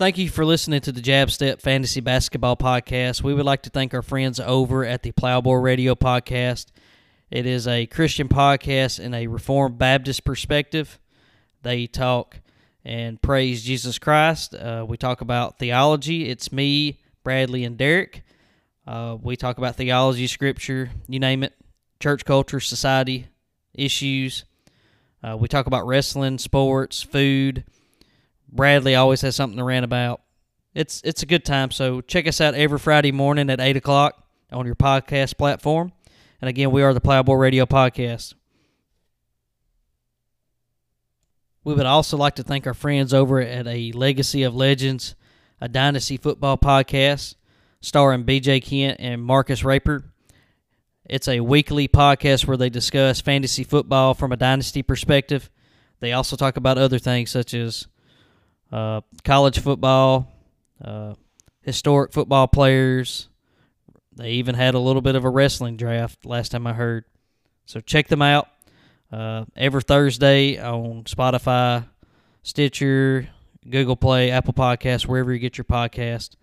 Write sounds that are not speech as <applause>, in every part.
Thank you for listening to the Jab Step Fantasy Basketball Podcast. We would like to thank our friends over at the Plowboy Radio Podcast. It is a Christian podcast in a Reformed Baptist perspective. They talk and praise Jesus Christ. Uh, we talk about theology. It's me, Bradley, and Derek. Uh, we talk about theology, scripture, you name it, church culture, society, issues. Uh, we talk about wrestling, sports, food. Bradley always has something to rant about. It's it's a good time. So check us out every Friday morning at eight o'clock on your podcast platform. And again, we are the Plowboy Radio Podcast. We would also like to thank our friends over at a Legacy of Legends, a Dynasty football podcast starring BJ Kent and Marcus Raper. It's a weekly podcast where they discuss fantasy football from a dynasty perspective. They also talk about other things such as uh, college football, uh, historic football players. They even had a little bit of a wrestling draft last time I heard. So check them out uh, every Thursday on Spotify, Stitcher, Google Play, Apple Podcasts, wherever you get your podcast.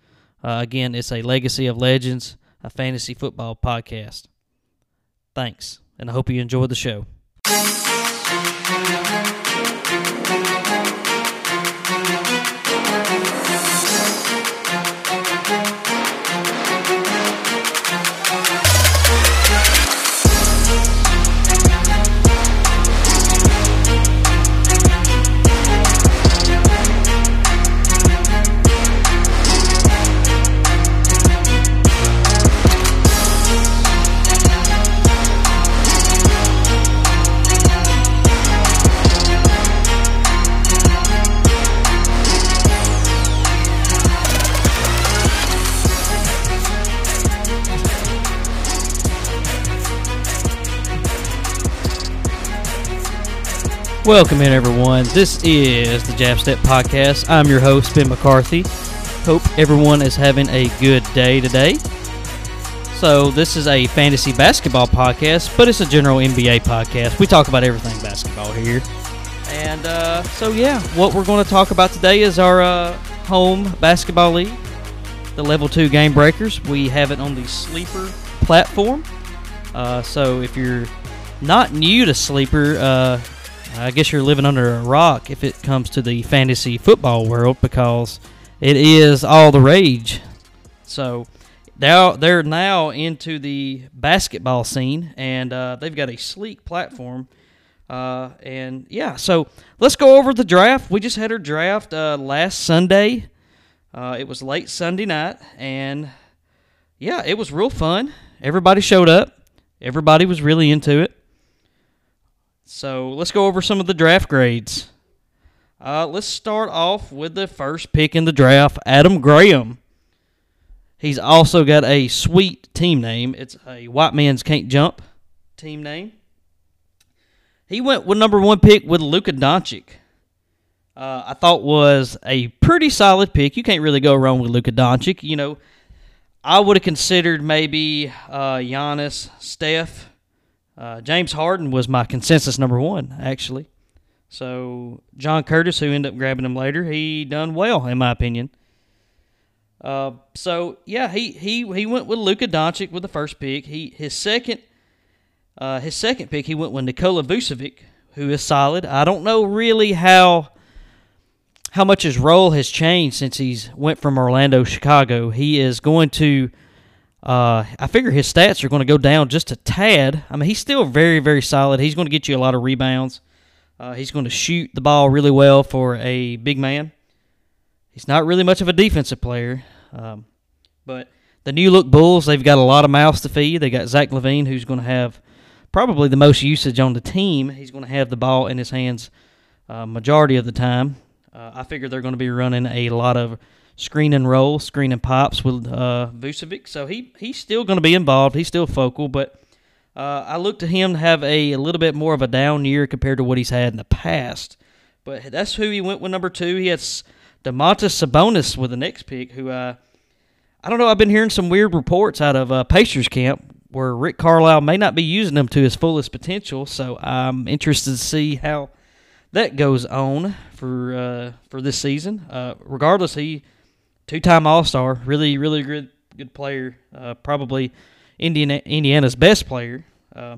Uh, again, it's a Legacy of Legends, a fantasy football podcast. Thanks, and I hope you enjoyed the show. Welcome in, everyone. This is the Jab Step Podcast. I'm your host, Ben McCarthy. Hope everyone is having a good day today. So, this is a fantasy basketball podcast, but it's a general NBA podcast. We talk about everything basketball here. And uh, so, yeah, what we're going to talk about today is our uh, home basketball league, the Level 2 Game Breakers. We have it on the Sleeper platform. Uh, so, if you're not new to Sleeper, uh, I guess you're living under a rock if it comes to the fantasy football world because it is all the rage. So now they're now into the basketball scene, and uh, they've got a sleek platform. Uh, and yeah, so let's go over the draft. We just had our draft uh, last Sunday. Uh, it was late Sunday night, and yeah, it was real fun. Everybody showed up. Everybody was really into it. So let's go over some of the draft grades. Uh, let's start off with the first pick in the draft, Adam Graham. He's also got a sweet team name. It's a White Man's Can't Jump team name. He went with number one pick with Luka Doncic. Uh, I thought was a pretty solid pick. You can't really go wrong with Luka Doncic. You know, I would have considered maybe uh, Giannis, Steph, uh, James Harden was my consensus number one, actually. So John Curtis, who ended up grabbing him later, he done well in my opinion. Uh, so yeah, he he he went with Luka Doncic with the first pick. He his second uh, his second pick he went with Nikola Vucevic, who is solid. I don't know really how how much his role has changed since he's went from Orlando Chicago. He is going to uh, I figure his stats are going to go down just a tad. I mean, he's still very, very solid. He's going to get you a lot of rebounds. Uh, he's going to shoot the ball really well for a big man. He's not really much of a defensive player. Um, but the new look Bulls, they've got a lot of mouths to feed. They got Zach LaVine, who's going to have probably the most usage on the team. He's going to have the ball in his hands uh, majority of the time. Uh, I figure they're going to be running a lot of screen and roll, screen and pops with uh, Vucevic. So he he's still going to be involved. He's still focal, but uh, I look to him to have a, a, little bit more of a down year compared to what he's had in the past. But that's who he went with number two. He has Domantas Sabonis with the next pick, who uh, I don't know. I've been hearing some weird reports out of uh, Pacers camp where Rick Carlisle may not be using him to his fullest potential. So I'm interested to see how that goes on for uh, for this season. Uh, regardless, he two-time All-Star, really, really good good player, uh, probably Indiana, Indiana's best player. Uh,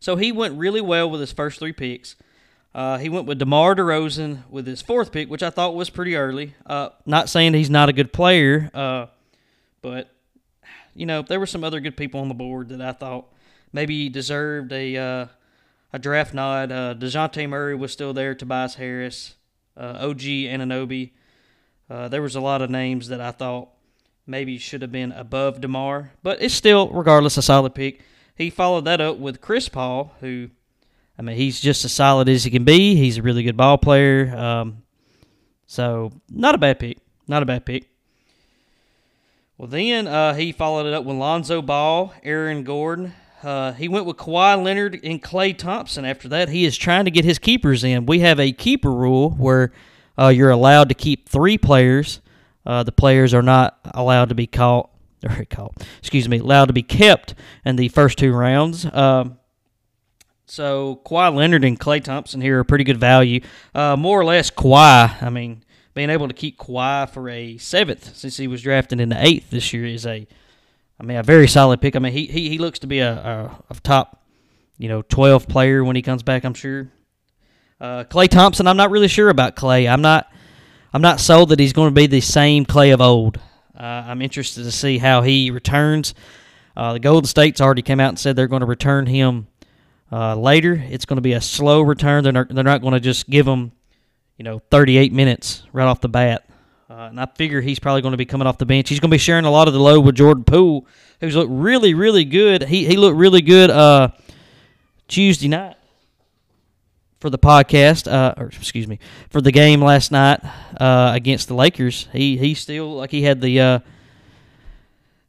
so he went really well with his first three picks. Uh, he went with DeMar DeRozan with his fourth pick, which I thought was pretty early. Uh, not saying he's not a good player, uh, but you know there were some other good people on the board that I thought maybe deserved a uh, a draft nod. Uh, Dejounte Murray was still there. Tobias Harris, uh, OG Anunoby. Uh, there was a lot of names that I thought maybe should have been above DeMar, but it's still, regardless, a solid pick. He followed that up with Chris Paul, who, I mean, he's just as solid as he can be. He's a really good ball player. Um, so, not a bad pick. Not a bad pick. Well, then uh, he followed it up with Lonzo Ball, Aaron Gordon. Uh, he went with Kawhi Leonard and Klay Thompson. After that, he is trying to get his keepers in. We have a keeper rule where uh, you're allowed to keep three players. Uh, the players are not allowed to be caught <laughs> or caught. Excuse me, allowed to be kept in the first two rounds. Um, so Kawhi Leonard and Klay Thompson here are pretty good value. Uh, more or less, Kawhi. I mean, being able to keep Kawhi for a seventh since he was drafted in the eighth this year is a, I mean, a very solid pick. I mean, he he, he looks to be a, a, a top, you know, twelve player when he comes back. I'm sure. Uh, Klay Thompson, I'm not really sure about Klay. I'm not, I'm not sold that he's going to be the same Klay of old. Uh, I'm interested to see how he returns. Uh, the Golden State's already came out and said they're going to return him uh, later. It's going to be a slow return. They're not, they're not going to just give him, you know, 38 minutes right off the bat. Uh, and I figure he's probably going to be coming off the bench. He's going to be sharing a lot of the load with Jordan Poole, who's looked really, really good. He he looked really good uh, Tuesday night for the podcast, uh, or excuse me, for the game last night uh, against the Lakers. He he still like he had the uh,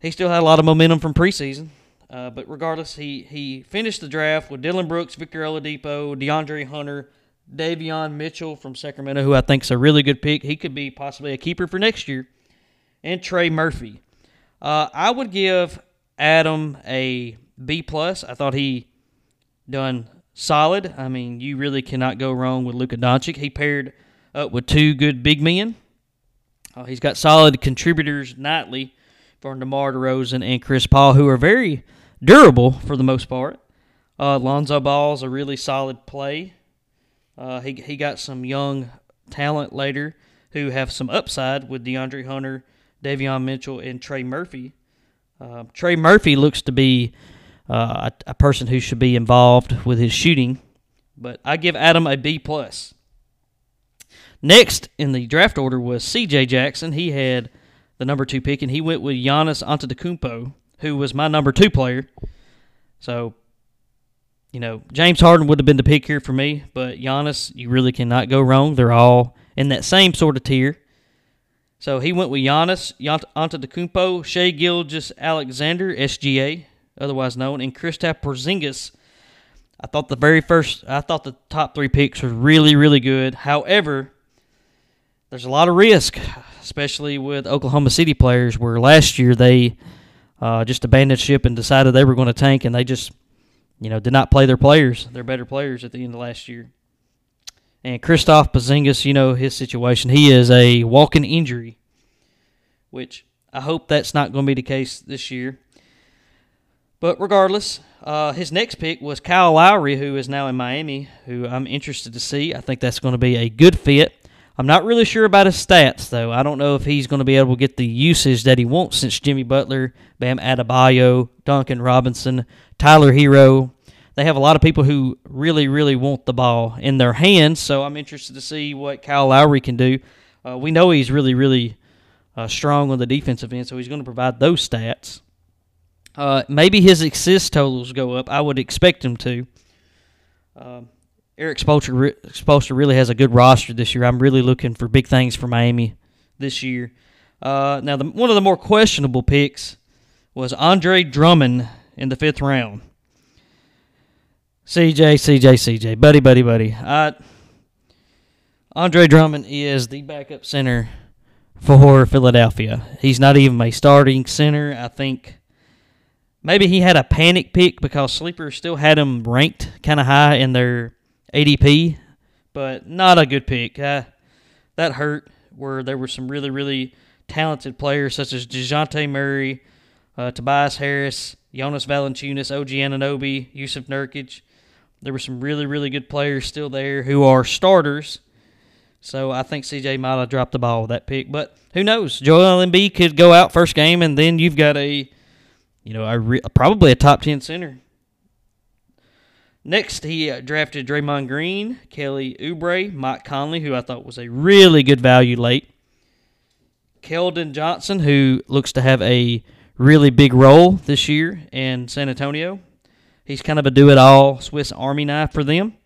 he still had a lot of momentum from preseason. Uh, but regardless, he he finished the draft with Dillon Brooks, Victor Oladipo, DeAndre Hunter, Davion Mitchell from Sacramento, who I think is a really good pick. He could be possibly a keeper for next year, and Trey Murphy. Uh, I would give Adam a B plus. I thought he done solid. I mean, you really cannot go wrong with Luka Doncic. He paired up with two good big men. Uh, he's got solid contributors nightly for DeMar DeRozan and Chris Paul, who are very durable for the most part. Uh, Lonzo Ball's a really solid play. Uh, he he got some young talent later who have some upside with DeAndre Hunter, Davion Mitchell, and Trey Murphy. Uh, Trey Murphy looks to be uh, a, a, person who should be involved with his shooting. But I give Adam a B plus. Next in the draft order was C.J. Jackson. He had the number two pick, and he went with Giannis Antetokounmpo, who was my number two player. So, you know, James Harden would have been the pick here for me, but Giannis, you really cannot go wrong. They're all in that same sort of tier. So he went with Giannis Antetokounmpo, Shai Gilgeous, Alexander, SGA, otherwise known, and Kristaps Porzingis. I thought the very first, I thought the top three picks were really, really good. However, there's a lot of risk, especially with Oklahoma City players, where last year they uh, just abandoned ship and decided they were going to tank, and they just, you know, did not play their players, their better players at the end of last year. And Kristaps Porzingis, you know his situation. He is a walking injury, which I hope that's not going to be the case this year. But regardless, uh, his next pick was Kyle Lowry, who is now in Miami, who I'm interested to see. I think that's going to be a good fit. I'm not really sure about his stats, though. I don't know if he's going to be able to get the usage that he wants since Jimmy Butler, Bam Adebayo, Duncan Robinson, Tyler Herro. They have a lot of people who really, really want the ball in their hands, so I'm interested to see what Kyle Lowry can do. Uh, we know he's really, really uh, strong on the defensive end, so he's going to provide those stats. Uh, maybe his assist totals go up. I would expect him to. Um, Erik Spoelstra, Spoelstra really has a good roster this year. I'm really looking for big things for Miami this year. Uh, now, the, one of the more questionable picks was Andre Drummond in the fifth round. CJ, CJ, CJ, buddy, buddy, buddy. I, Andre Drummond is the backup center for Philadelphia. He's not even a starting center. I think maybe he had a panic pick because Sleeper still had him ranked kind of high in their ADP but not a good pick. Uh, that hurt. Where there were some really, really talented players such as Dejounte Murray, uh, Tobias Harris, Jonas Valanciunas, OG Anunoby, Jusuf Nurkic. There were some really, really good players still there who are starters. So I think CJ might have dropped the ball with that pick, but who knows? Joel Embiid could go out first game, and then you've got a, you know, a re- probably a top ten center. Next, he uh, drafted Draymond Green, Kelly Oubre, Mike Conley, who I thought was a really good value late. Keldon Johnson, who looks to have a really big role this year in San Antonio. He's kind of a do it all Swiss Army knife for them.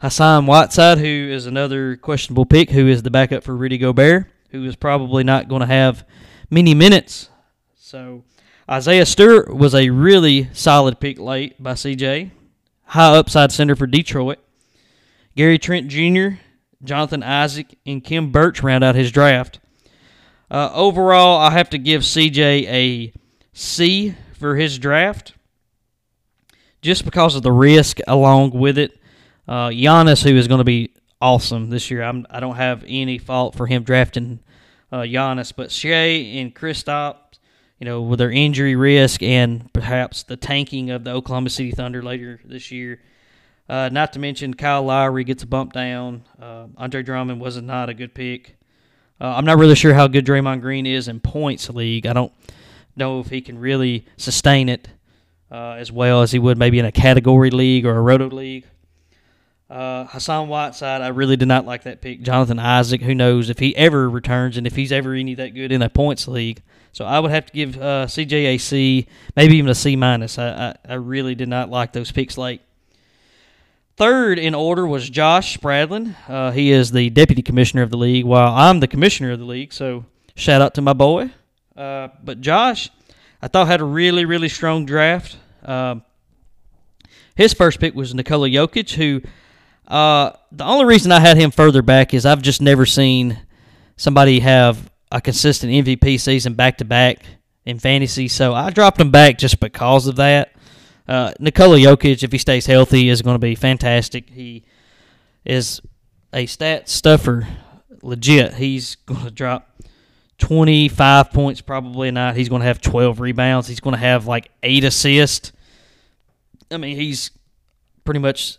Hassan Whiteside, who is another questionable pick, who is the backup for Rudy Gobert, who is probably not going to have many minutes. So Isaiah Stewart was a really solid pick late by CJ. High upside center for Detroit. Gary Trent Jr., Jonathan Isaac, and Khem Birch round out his draft. Uh, overall, I have to give CJ a C for his draft, just because of the risk along with it. Uh, Giannis, who is going to be awesome this year, I'm, I do not have any fault for him drafting uh, Giannis, but Shai and Kristaps, you know, with their injury risk and perhaps the tanking of the Oklahoma City Thunder later this year. Uh, not to mention Kyle Lowry gets a bump down. Uh, Andre Drummond was not a good pick. Uh, I'm not really sure how good Draymond Green is in points league. I don't know if he can really sustain it uh, as well as he would maybe in a category league or a roto league. Uh, Hassan Whiteside, I really did not like that pick. Jonathan Isaac, who knows if he ever returns and if he's ever any that good in a points league. So I would have to give uh, CJ a C, maybe even a C minus. I, I, I really did not like those picks late. Third in order was Josh Spradlin. Uh, he is the deputy commissioner of the league, while I'm the commissioner of the league. So shout out to my boy. Uh, but Josh, I thought had a really really strong draft. Uh, his first pick was Nikola Jokic, who uh, the only reason I had him further back is I've just never seen somebody have a consistent MVP season back to back in fantasy. So I dropped him back just because of that. Uh, Nikola Jokic, if he stays healthy, is going to be fantastic. He is a stat stuffer, legit. He's going to drop 25 points probably a night. He's going to have 12 rebounds. He's going to have like eight assists. I mean, he's pretty much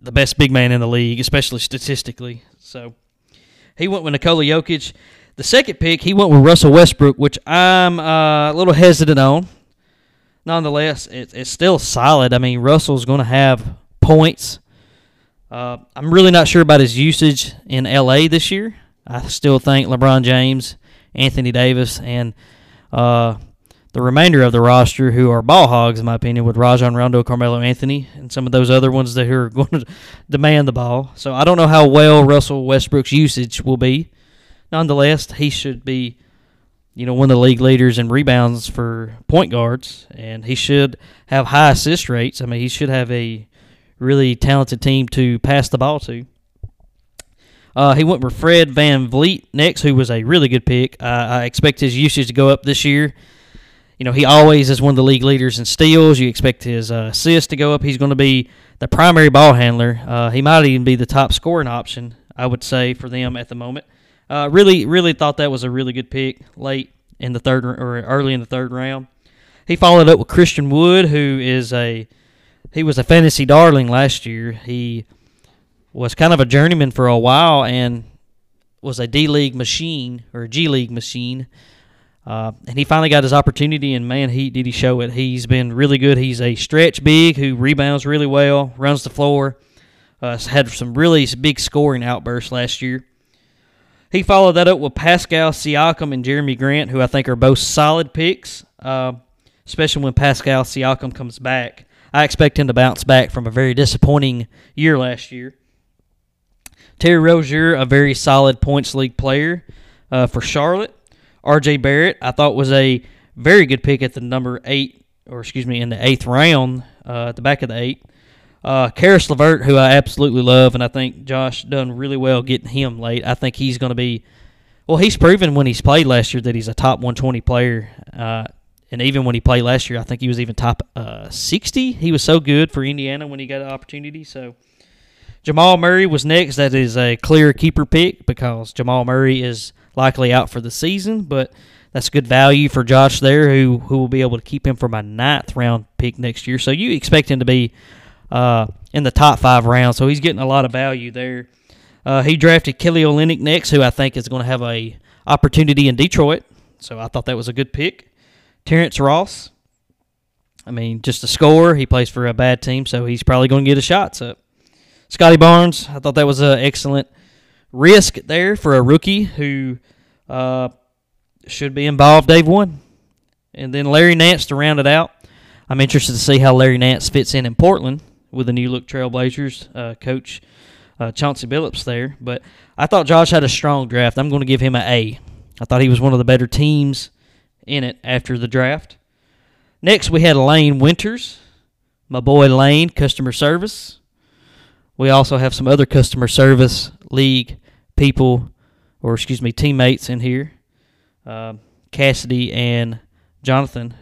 the best big man in the league, especially statistically. So he went with Nikola Jokic. The second pick, he went with Russell Westbrook, which I'm uh, a little hesitant on nonetheless, it, it's still solid. I mean, Russell's going to have points. Uh, I'm really not sure about his usage in LA this year. I still think LeBron James, Anthony Davis, and uh, the remainder of the roster, who are ball hogs, in my opinion, with Rajon Rondo, Carmelo Anthony, and some of those other ones that are <laughs> going to demand the ball. So I don't know how well Russell Westbrook's usage will be. Nonetheless, he should be you know, one of the league leaders in rebounds for point guards, and he should have high assist rates. I mean, he should have a really talented team to pass the ball to. Uh, he went with Fred Van VanVleet next, who was a really good pick. Uh, I expect his usage to go up this year. You know, he always is one of the league leaders in steals. You expect his uh, assists to go up. He's going to be the primary ball handler. Uh, he might even be the top scoring option, I would say, for them at the moment. Uh, really, really thought that was a really good pick late in the third or early in the third round. He followed up with Christian Wood, who is a he was a fantasy darling last year. He was kind of a journeyman for a while and was a D League machine or a G League machine. Uh, and he finally got his opportunity, and man, he did he show it. He's been really good. He's a stretch big who rebounds really well, runs the floor, uh, had some really big scoring outbursts last year. He followed that up with Pascal Siakam and Jerami Grant, who I think are both solid picks, uh, especially when Pascal Siakam comes back. I expect him to bounce back from a very disappointing year last year. Terry Rozier, a very solid points league player uh, for Charlotte. R.J. Barrett, I thought was a very good pick at the number eight, or excuse me, in the eighth round, uh, at the back of the eight. Uh, Caris LeVert, who I absolutely love, and I think Josh done really well getting him late. I think he's going to be, well, he's proven when he's played last year that he's a top 120 player. Uh, and even when he played last year, I think he was even top uh, 60. He was so good for Indiana when he got an opportunity. So Jamal Murray was next. That is a clear keeper pick because Jamal Murray is likely out for the season, but that's good value for Josh there, who who will be able to keep him for my ninth round pick next year. So you expect him to be uh, in the top five rounds, so he's getting a lot of value there. Uh, he drafted Kelly Olynyk next, who I think is going to have a opportunity in Detroit. So I thought that was a good pick. Terrence Ross, I mean, just a scorer. He plays for a bad team, so he's probably going to get a shots up. Scottie Barnes, I thought that was an excellent risk there for a rookie who uh, should be involved day one. And then Larry Nance to round it out. I'm interested to see how Larry Nance fits in in Portland with the new look Trailblazers uh, coach uh, Chauncey Billups there. But I thought Josh had a strong draft. I'm going to give him an A. I thought he was one of the better teams in it after the draft. Next, we had Lane Winters, my boy Lane, customer service. We also have some other customer service league people, or excuse me, teammates in here. Uh, Cassidy and Jonathan,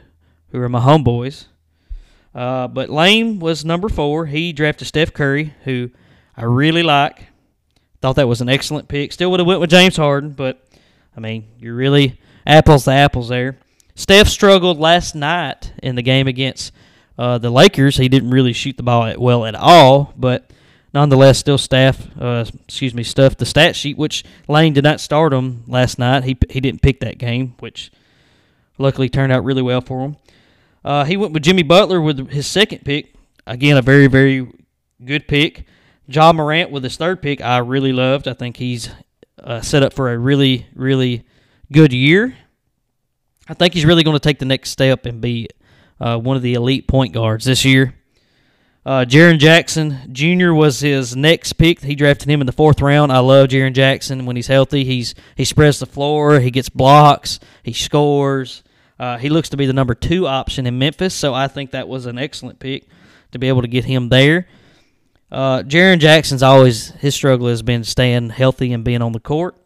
who are my homeboys. Uh, but Lane was number four. He drafted Steph Curry, who I really like. Thought that was an excellent pick. Still would have went with James Harden, but I mean, you're really apples to apples there. Steph struggled last night in the game against uh, the Lakers. He didn't really shoot the ball well at all, but nonetheless, still staff. Uh, excuse me, stuffed the stat sheet. Which Lane did not start him last night. He he didn't pick that game, which luckily turned out really well for him. Uh, he went with Jimmy Butler with his second pick. Again, a very very good pick. Ja Morant with his third pick, I really loved. I think he's uh, set up for a really, really good year. I think he's really going to take the next step and be uh, one of the elite point guards this year. Uh, Jaren Jackson Jr. was his next pick. He drafted him in the fourth round. I love Jaren Jackson when he's healthy. He's he spreads the floor. He gets blocks. He scores. Uh, he looks to be the number two option in Memphis, so I think that was an excellent pick to be able to get him there. Uh, Jaren Jackson's always his struggle has been staying healthy and being on the court.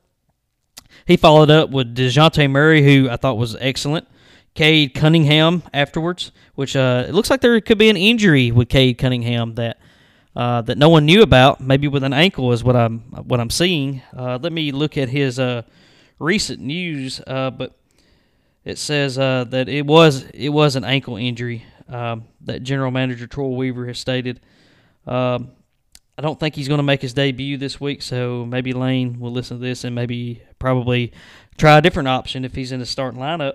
He followed up with Dejounte Murray, who I thought was excellent. Cade Cunningham afterwards, which uh, it looks like there could be an injury with Cade Cunningham that uh, that no one knew about. Maybe with an ankle is what I'm what I'm seeing. Uh, let me look at his uh, recent news, uh, but it says uh, that it was it was an ankle injury um, that General Manager Troy Weaver has stated. Um, I don't think he's going to make his debut this week, so maybe Lane will listen to this and maybe probably try a different option if he's in the starting lineup.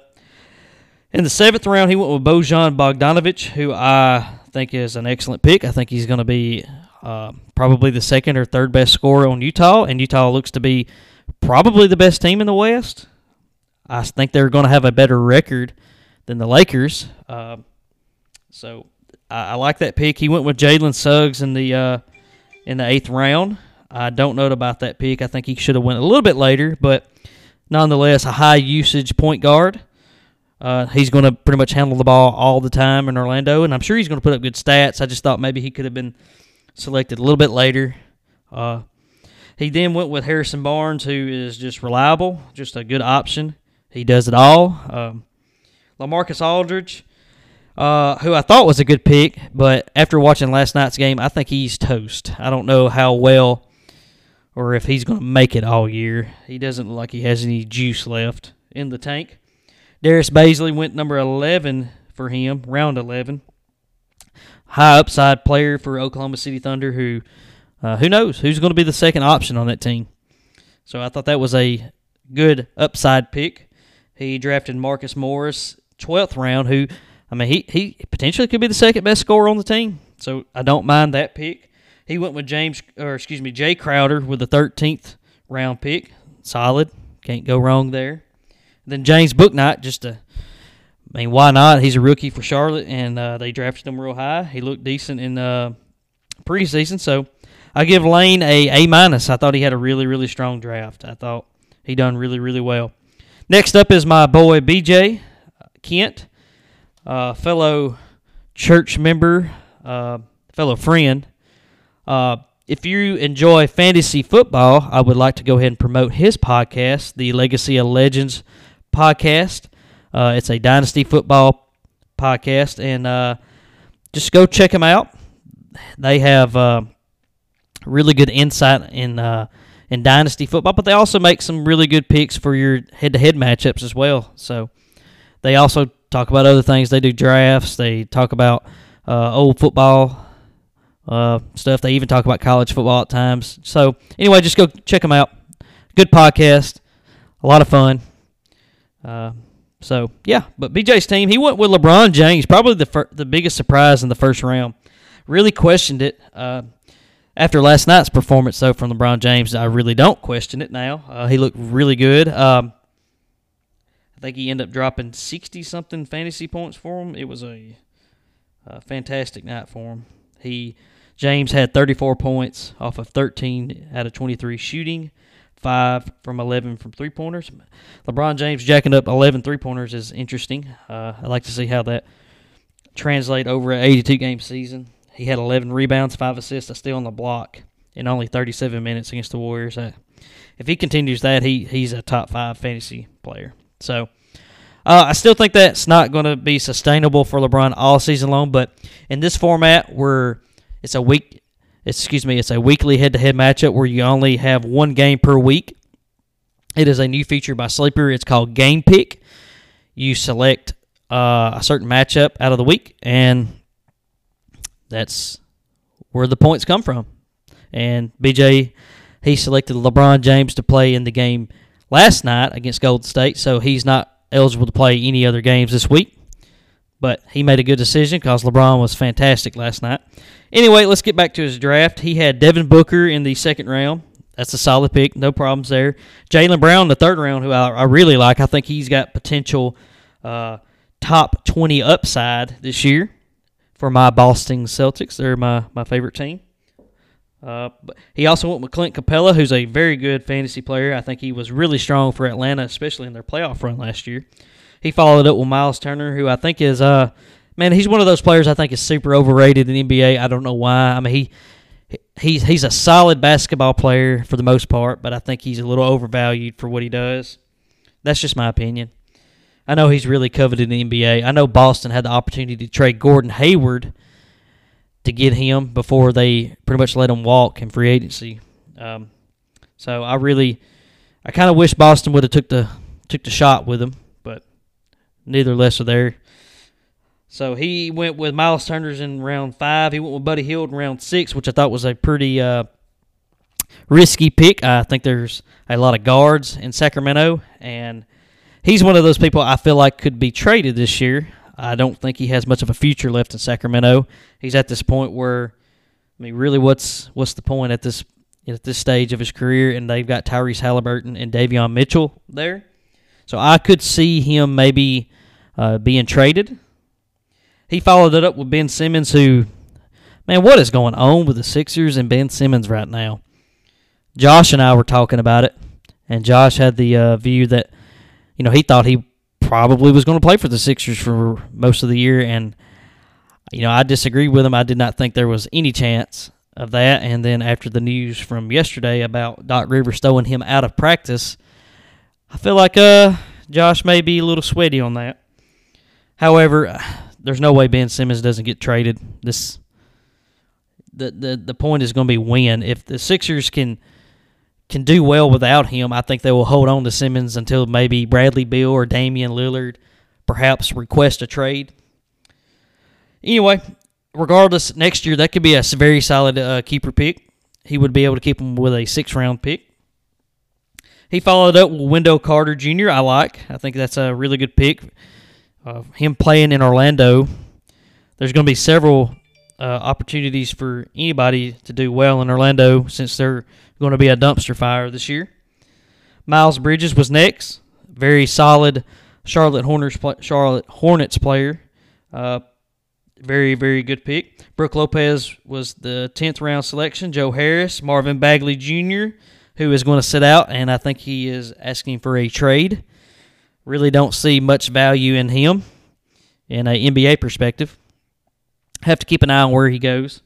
In the seventh round, he went with Bojan Bogdanovic, who I think is an excellent pick. I think he's going to be uh, probably the second or third best scorer on Utah, and Utah looks to be probably the best team in the West. I think they're going to have a better record than the Lakers. Uh, so I, I like that pick. He went with Jalen Suggs in the uh, in the eighth round. I don't know about that pick. I think he should have went a little bit later, but nonetheless, a high usage point guard. Uh, he's going to pretty much handle the ball all the time in Orlando, and I'm sure he's going to put up good stats. I just thought maybe he could have been selected a little bit later. Uh, he then went with Harrison Barnes, who is just reliable, just a good option. He does it all. Um, LaMarcus Aldridge, uh, who I thought was a good pick, but after watching last night's game, I think he's toast. I don't know how well or if he's going to make it all year. He doesn't look like he has any juice left in the tank. Darius Bazley went number 11 for him, round 11. High upside player for Oklahoma City Thunder, who uh, who knows who's going to be the second option on that team. So I thought that was a good upside pick. He drafted Marcus Morris, 12th round, who I mean, he, he potentially could be the second best scorer on the team. So I don't mind that pick. He went with James, or excuse me, Jae Crowder with the 13th round pick. Solid. Can't go wrong there. Then James Bouknight, just a, I mean, why not? He's a rookie for Charlotte, and uh, they drafted him real high. He looked decent in uh, preseason, so I give Lane a A minus. I thought he had a really, really strong draft. I thought he done really, really well. Next up is my boy BJ Kent uh, fellow church member, uh, fellow friend. Uh, if you enjoy fantasy football, I would like to go ahead and promote his podcast, the Legacy of Legends podcast. Uh, it's a dynasty football podcast, and uh, just go check them out. They have uh, really good insight in uh, in dynasty football, but they also make some really good picks for your head-to-head matchups as well. So they also talk about other things. They do drafts. They talk about uh, old football uh, stuff. They even talk about college football at times. So anyway, just go check them out. Good podcast, a lot of fun. Uh, so yeah, but BJ's team, he went with LeBron James, probably the fir- the biggest surprise in the first round. Really questioned it. Uh, after last night's performance, though, from LeBron James, I really don't question it now. Uh, he looked really good. Um, I think he ended up dropping 60 something fantasy points for him. It was a, a, fantastic night for him. He James had 34 points off of 13 out of 23 shooting, 5 from 11 from three pointers. LeBron James jacking up 11 three pointers is interesting. Uh, I'd like to see how that translate over an 82 game season. He had 11 rebounds, 5 assists, a steal on the block in only 37 minutes against the Warriors. Uh, if he continues that, he he's a top 5 fantasy player. So uh, I still think that's not going to be sustainable for LeBron all season long, but in this format where it's a week excuse me, it's a weekly head-to-head matchup where you only have one game per week. It is a new feature by Sleeper. It's called Game Pick. You select uh, a certain matchup out of the week, and that's where the points come from. And BJ, he selected LeBron James to play in the game last night against Golden State, so he's not eligible to play any other games this week. But he made a good decision because LeBron was fantastic last night. Anyway, let's get back to his draft. He had Devin Booker in the second round. That's a solid pick. No problems there. Jaylen Brown in the third round, who I, I, really like. I think he's got potential uh, top 20 upside this year for my Boston Celtics. They're my, my favorite team. Uh, he also went with Clint Capela, who's a very good fantasy player. I think he was really strong for Atlanta, especially in their playoff run last year. He followed up with Miles Turner, who I think is uh man, he's one of those players I think is super overrated in the NBA. I don't know why. I mean he he's he's a solid basketball player for the most part, but I think he's a little overvalued for what he does. That's just my opinion. I know he's really coveted in the NBA. I know Boston had the opportunity to trade Gordon Hayward to get him before they pretty much let him walk in free agency. Um, so I really, I kind of wish Boston would have took the took the shot with him, but neither less are there. So he went with Miles Turner's in round five. He went with Buddy Hield in round six, which I thought was a pretty uh, risky pick. I think there's a lot of guards in Sacramento, and he's one of those people I feel like could be traded this year. I don't think he has much of a future left in Sacramento. He's at this point where, I mean, really, what's what's the point at this at this stage of his career? And they've got Tyrese Halliburton and Davion Mitchell there, so I could see him maybe uh, being traded. He followed it up with Ben Simmons, who, man, what is going on with the Sixers and Ben Simmons right now? Josh and I were talking about it, and Josh had the uh, view that you know, he thought he probably was going to play for the Sixers for most of the year. And, you know, I disagreed with him. I did not think there was any chance of that. And then after the news from yesterday about Doc Rivers throwing him out of practice, I feel like uh, Josh may be a little sweaty on that. However, there's no way Ben Simmons doesn't get traded. This the the the point is going to be when if the Sixers can – can do well without him. I think they will hold on to Simmons until maybe Bradley Beal or Damian Lillard perhaps request a trade. Anyway, regardless, next year that could be a very solid uh, keeper pick. He would be able to keep him with a six round pick. He followed up with Wendell Carter Jr. I like. I think that's a really good pick. Uh, him playing in Orlando, there's going to be several uh, opportunities for anybody to do well in Orlando since they're going to be a dumpster fire this year. Miles Bridges was next. Very solid Charlotte Hornets Charlotte Hornets player. Uh, very very good pick. Brook Lopez was the tenth round selection. Joe Harris, Marvin Bagley Jr., who is going to sit out, and I think he is asking for a trade. Really don't see much value in him in a NBA perspective. Have to keep an eye on where he goes.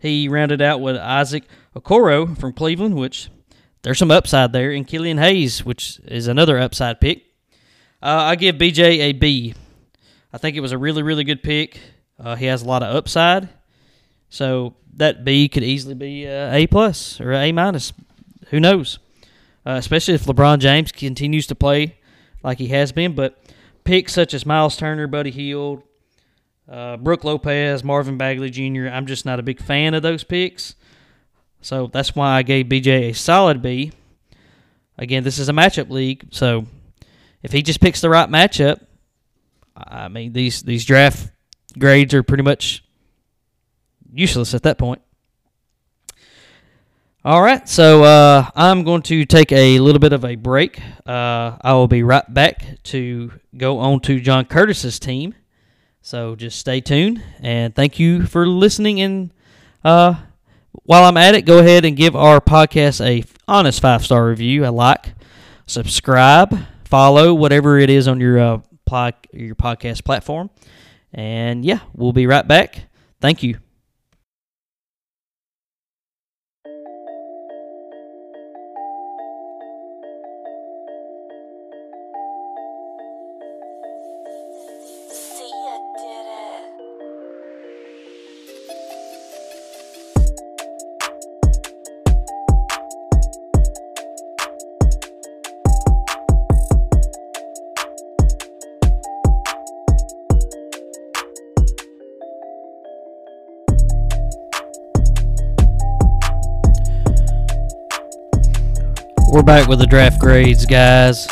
He rounded out with Isaac Okoro from Cleveland, which there's some upside there, and Killian Hayes, which is another upside pick. Uh, I give BJ a B. I think it was a really, really good pick. Uh, he has a lot of upside. So that B could easily be uh, A plus or A minus. Who knows? Uh, especially if LeBron James continues to play like he has been. But picks such as Miles Turner, Buddy Hield, uh, Brook Lopez, Marvin Bagley Jr., I'm just not a big fan of those picks. So that's why I gave BJ a solid B. Again, this is a matchup league, so if he just picks the right matchup, I mean these these draft grades are pretty much useless at that point. All right, so uh, I'm going to take a little bit of a break. Uh, I will be right back to go on to John Curtis's team. So just stay tuned and thank you for listening. And uh, while I'm at it, go ahead and give our podcast a honest five star review, a like, subscribe, follow, whatever it is on your uh, your podcast platform. And yeah, we'll be right back. Thank you. We're back with the draft grades, guys.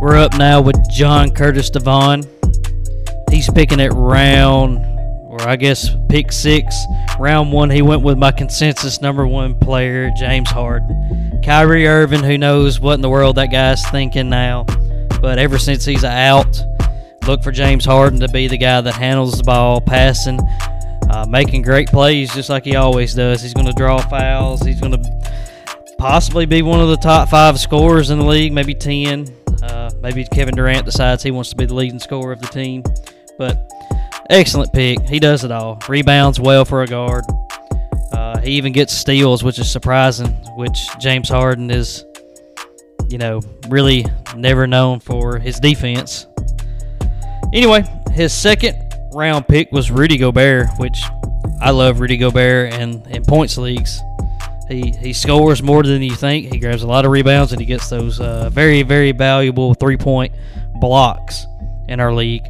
We're up now with John Curtis Devon. He's picking at round, or I guess pick six. Round one, he went with my consensus number one player, James Harden. Kyrie Irving, who knows what in the world that guy's thinking now. But ever since he's out, look for James Harden to be the guy that handles the ball, passing, uh, making great plays just like he always does. He's going to draw fouls. He's going to possibly be one of the top five scorers in the league, maybe 10. Uh, maybe Kevin Durant decides he wants to be the leading scorer of the team. But excellent pick. He does it all. Rebounds well for a guard. Uh, he even gets steals, which is surprising, which James Harden is, you know, really never known for his defense. Anyway, his second round pick was Rudy Gobert, which I love Rudy Gobert and in points leagues. He he scores more than you think. He grabs a lot of rebounds and he gets those uh, very very valuable three point blocks in our league.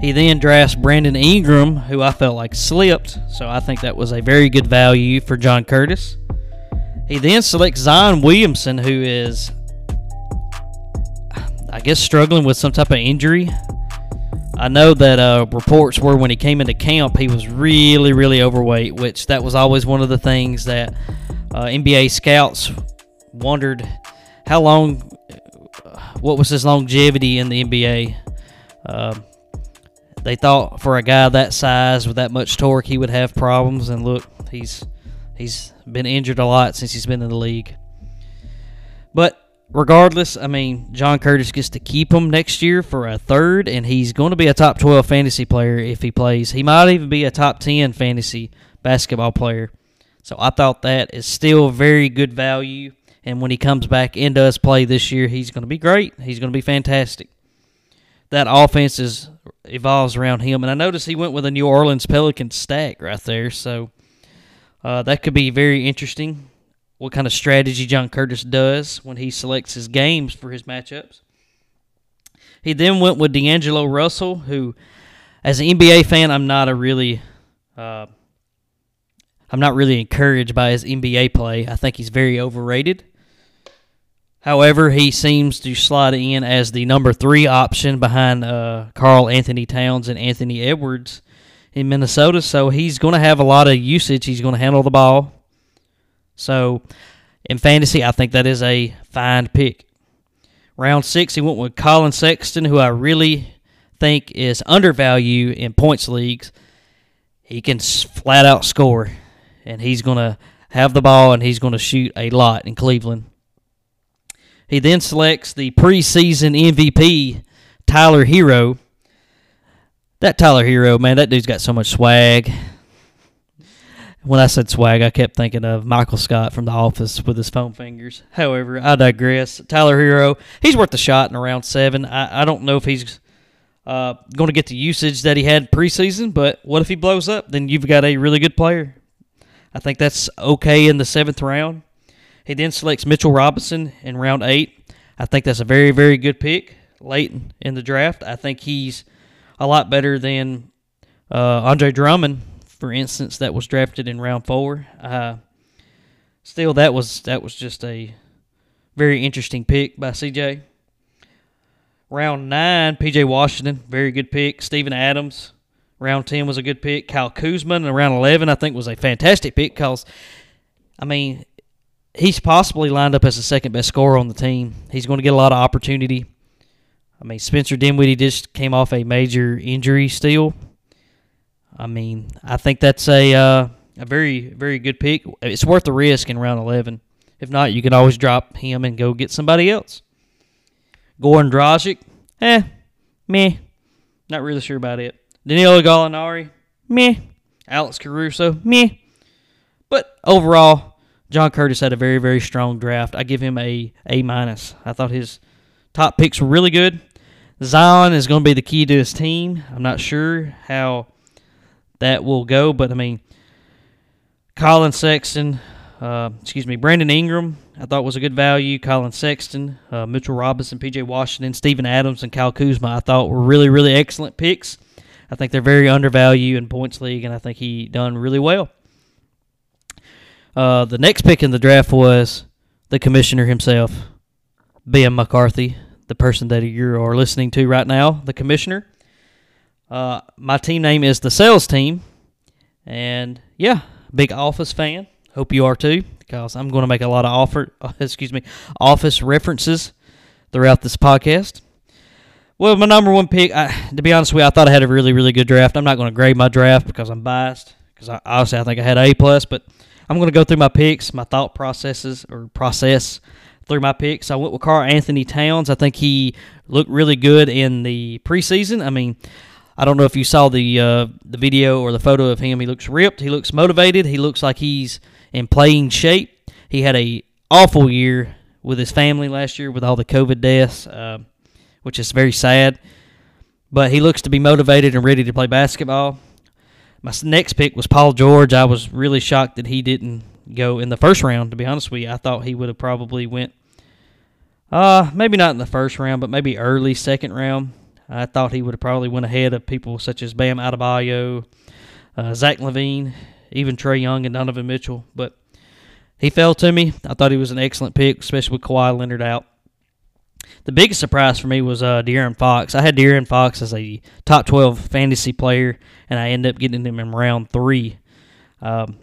He then drafts Brandon Ingram, who I felt like slipped, so I think that was a very good value for John Curtis. He then selects Zion Williamson, who is, I guess, struggling with some type of injury. I know that uh, reports were when he came into camp, he was really, really overweight, which that was always one of the things that uh, NBA scouts wondered how long, what was his longevity in the NBA. Uh, they thought for a guy that size with that much torque, he would have problems, and look, he's he's been injured a lot since he's been in the league. But regardless, I mean, John Curtis gets to keep him next year for a third, and he's going to be a top 12 fantasy player if he plays. He might even be a top 10 fantasy basketball player. So I thought that is still very good value. And when he comes back and does play this year, he's going to be great. He's going to be fantastic. That offense is evolves around him, and I noticed he went with a New Orleans Pelicans stack right there. So uh, that could be very interesting what kind of strategy John Curtis does when he selects his games for his matchups. He then went with D'Angelo Russell, who, as an NBA fan, I'm not a really, uh, I'm not really encouraged by his NBA play. I think he's very overrated. However, he seems to slide in as the number three option behind uh, Karl-Anthony Towns and Anthony Edwards in Minnesota. So he's going to have a lot of usage. He's going to handle the ball. So in fantasy, I think that is a fine pick. Round six, he went with Collin Sexton, who I really think is undervalued in points leagues. He can flat out score, and he's going to have the ball and he's going to shoot a lot in Cleveland. He then selects the preseason MVP, Tyler Herro. That Tyler Herro, man, that dude's got so much swag. When I said swag, I kept thinking of Michael Scott from The Office with his foam fingers. However, I digress. Tyler Herro, he's worth a shot in round seven. I, I don't know if he's uh, going to get the usage that he had preseason. But what if he blows up? Then you've got a really good player. I think that's okay in the seventh round. He then selects Mitchell Robinson in round eight. I think that's a very, very good pick late in the draft. I think he's a lot better than uh, Andre Drummond, for instance, that was drafted in round four. Uh, still, that was that was just a very interesting pick by CJ. Round nine, PJ Washington, very good pick. Steven Adams, round ten was a good pick. Kyle Kuzma in round eleven, I think, was a fantastic pick because, I mean, he's possibly lined up as the second best scorer on the team. He's going to get a lot of opportunity. I mean, Spencer Dinwiddie just came off a major injury still. I mean, I think that's a uh, a very very good pick. It's worth the risk in round eleven. If not, you can always drop him and go get somebody else. Goran Dragic, eh, meh. Not really sure about it. Danilo Gallinari, meh. Alex Caruso, meh. But overall, John Curtis had a very very strong draft. I give him a A minus. I thought his top picks were really good. Zion is going to be the key to his team. I'm not sure how that will go, but I mean, Collin Sexton, uh, excuse me, Brandon Ingram, I thought was a good value. Collin Sexton, uh, Mitchell Robinson, P.J. Washington, Steven Adams, and Kyle Kuzma, I thought were really, really excellent picks. I think they're very undervalued in points league, and I think he done really well. Uh, the next pick in the draft was the commissioner himself, Ben McCarthy, the person that you are listening to right now, the commissioner. Uh, my team name is the Sales Team, and yeah, big Office fan. Hope you are too, because I'm going to make a lot of offer, <laughs> excuse me, Office references throughout this podcast. Well, my number one pick, I, to be honest with you, I thought I had a really, really good draft. I'm not going to grade my draft because I'm biased, because I, obviously I think I had A plus, but I'm going to go through my picks, my thought processes or process through my picks. I went with Karl-Anthony Towns. I think he looked really good in the preseason. I mean, I don't know if you saw the uh, the video or the photo of him. He looks ripped. He looks motivated. He looks like he's in playing shape. He had a awful year with his family last year with all the COVID deaths, uh, which is very sad. But he looks to be motivated and ready to play basketball. My next pick was Paul George. I was really shocked that he didn't go in the first round. To be honest with you, I thought he would have probably went, uh, maybe not in the first round, but maybe early second round. I thought he would have probably went ahead of people such as Bam Adebayo, uh, Zach LaVine, even Trae Young and Donovan Mitchell. But he fell to me. I thought he was an excellent pick, especially with Kawhi Leonard out. The biggest surprise for me was uh, De'Aaron Fox. I had De'Aaron Fox as a top 12 fantasy player, and I ended up getting him in round three. Um,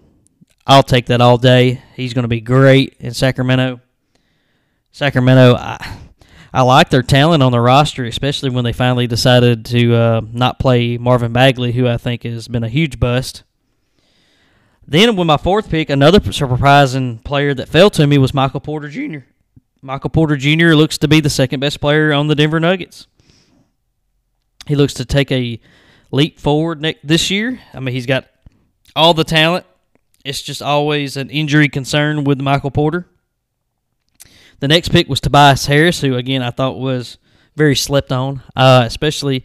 I'll take that all day. He's going to be great in Sacramento. Sacramento, I, I like their talent on the roster, especially when they finally decided to uh, not play Marvin Bagley, who I think has been a huge bust. Then, with my fourth pick, another surprising player that fell to me was Michael Porter Jr. Michael Porter Jr. looks to be the second best player on the Denver Nuggets. He looks to take a leap forward next, this year. I mean, he's got all the talent. It's just always an injury concern with Michael Porter. The next pick was Tobias Harris, who again I thought was very slept on, uh, especially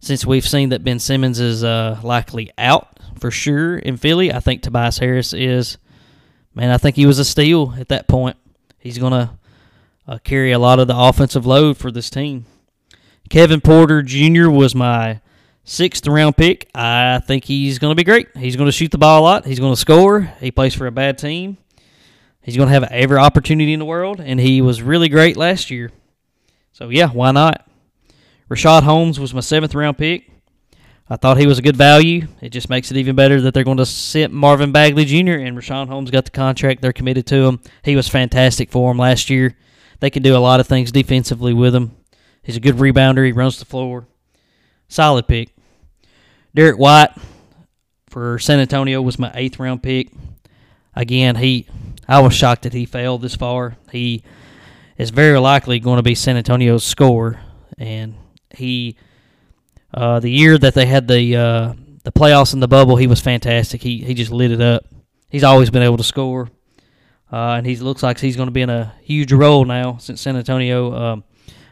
since we've seen that Ben Simmons is uh, likely out for sure in Philly. I think Tobias Harris is, man, I think he was a steal at that point. He's going to uh, carry a lot of the offensive load for this team. Kevin Porter Jr. was my sixth round pick. I think he's going to be great. He's going to shoot the ball a lot. He's going to score. He plays for a bad team. He's going to have every opportunity in the world, and he was really great last year. So, yeah, why not? Richaun Holmes was my seventh round pick. I thought he was a good value. It just makes it even better that they're going to sit Marvin Bagley Jr. and Richaun Holmes got the contract. They're committed to him. He was fantastic for him last year. They can do a lot of things defensively with him. He's a good rebounder. He runs the floor. Solid pick. Derrick White for San Antonio was my eighth round pick. Again, he I was shocked that he failed this far. He is very likely going to be San Antonio's scorer, and he uh, the year that they had the uh, the playoffs in the bubble, he was fantastic. He he just lit it up. He's always been able to score, uh, and he looks like he's going to be in a huge role now since San Antonio um,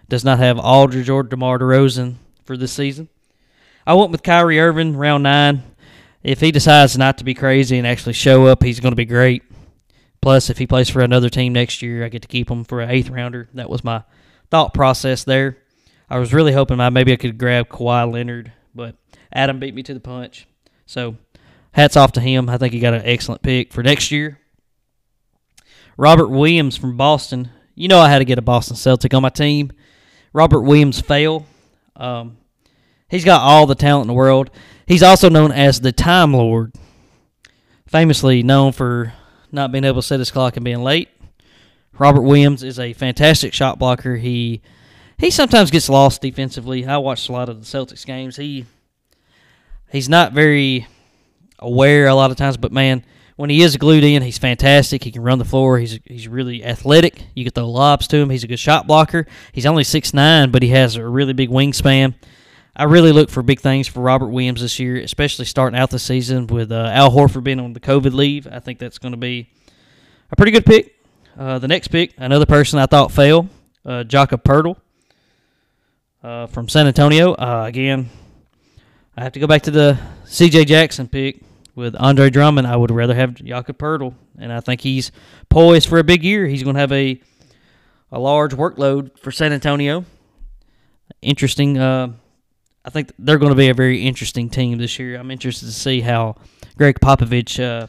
does not have Aldridge or DeMar DeRozan for this season. I went with Kyrie Irving, round nine. If he decides not to be crazy and actually show up, he's going to be great. Plus, if he plays for another team next year, I get to keep him for an eighth rounder. That was my thought process there. I was really hoping I maybe I could grab Kawhi Leonard, but Adam beat me to the punch. So, hats off to him. I think he got an excellent pick for next year. Robert Williams from Boston. You know I had to get a Boston Celtic on my team. Robert Williams fail. Um, he's got all the talent in the world. He's also known as the Time Lord, famously known for not being able to set his clock and being late. Robert Williams is a fantastic shot blocker. He he sometimes gets lost defensively. I watched a lot of the Celtics games. He he's not very aware a lot of times, but man, when he is glued in, he's fantastic. He can run the floor. He's he's really athletic. You can throw lobs to him. He's a good shot blocker. He's only six nine, but he has a really big wingspan. I really look for big things for Robert Williams this year, especially starting out the season with uh, Al Horford being on the COVID leave. I think that's going to be a pretty good pick. Uh, the next pick, another person I thought fell, uh, Jakob Poeltl uh, from San Antonio. Uh, again, I have to go back to the C.J. Jackson pick with Andre Drummond, I would rather have Jakob Poeltl, and I think he's poised for a big year. He's going to have a a large workload for San Antonio. Interesting. I think they're going to be a very interesting team this year. I'm interested to see how Gregg Popovich uh,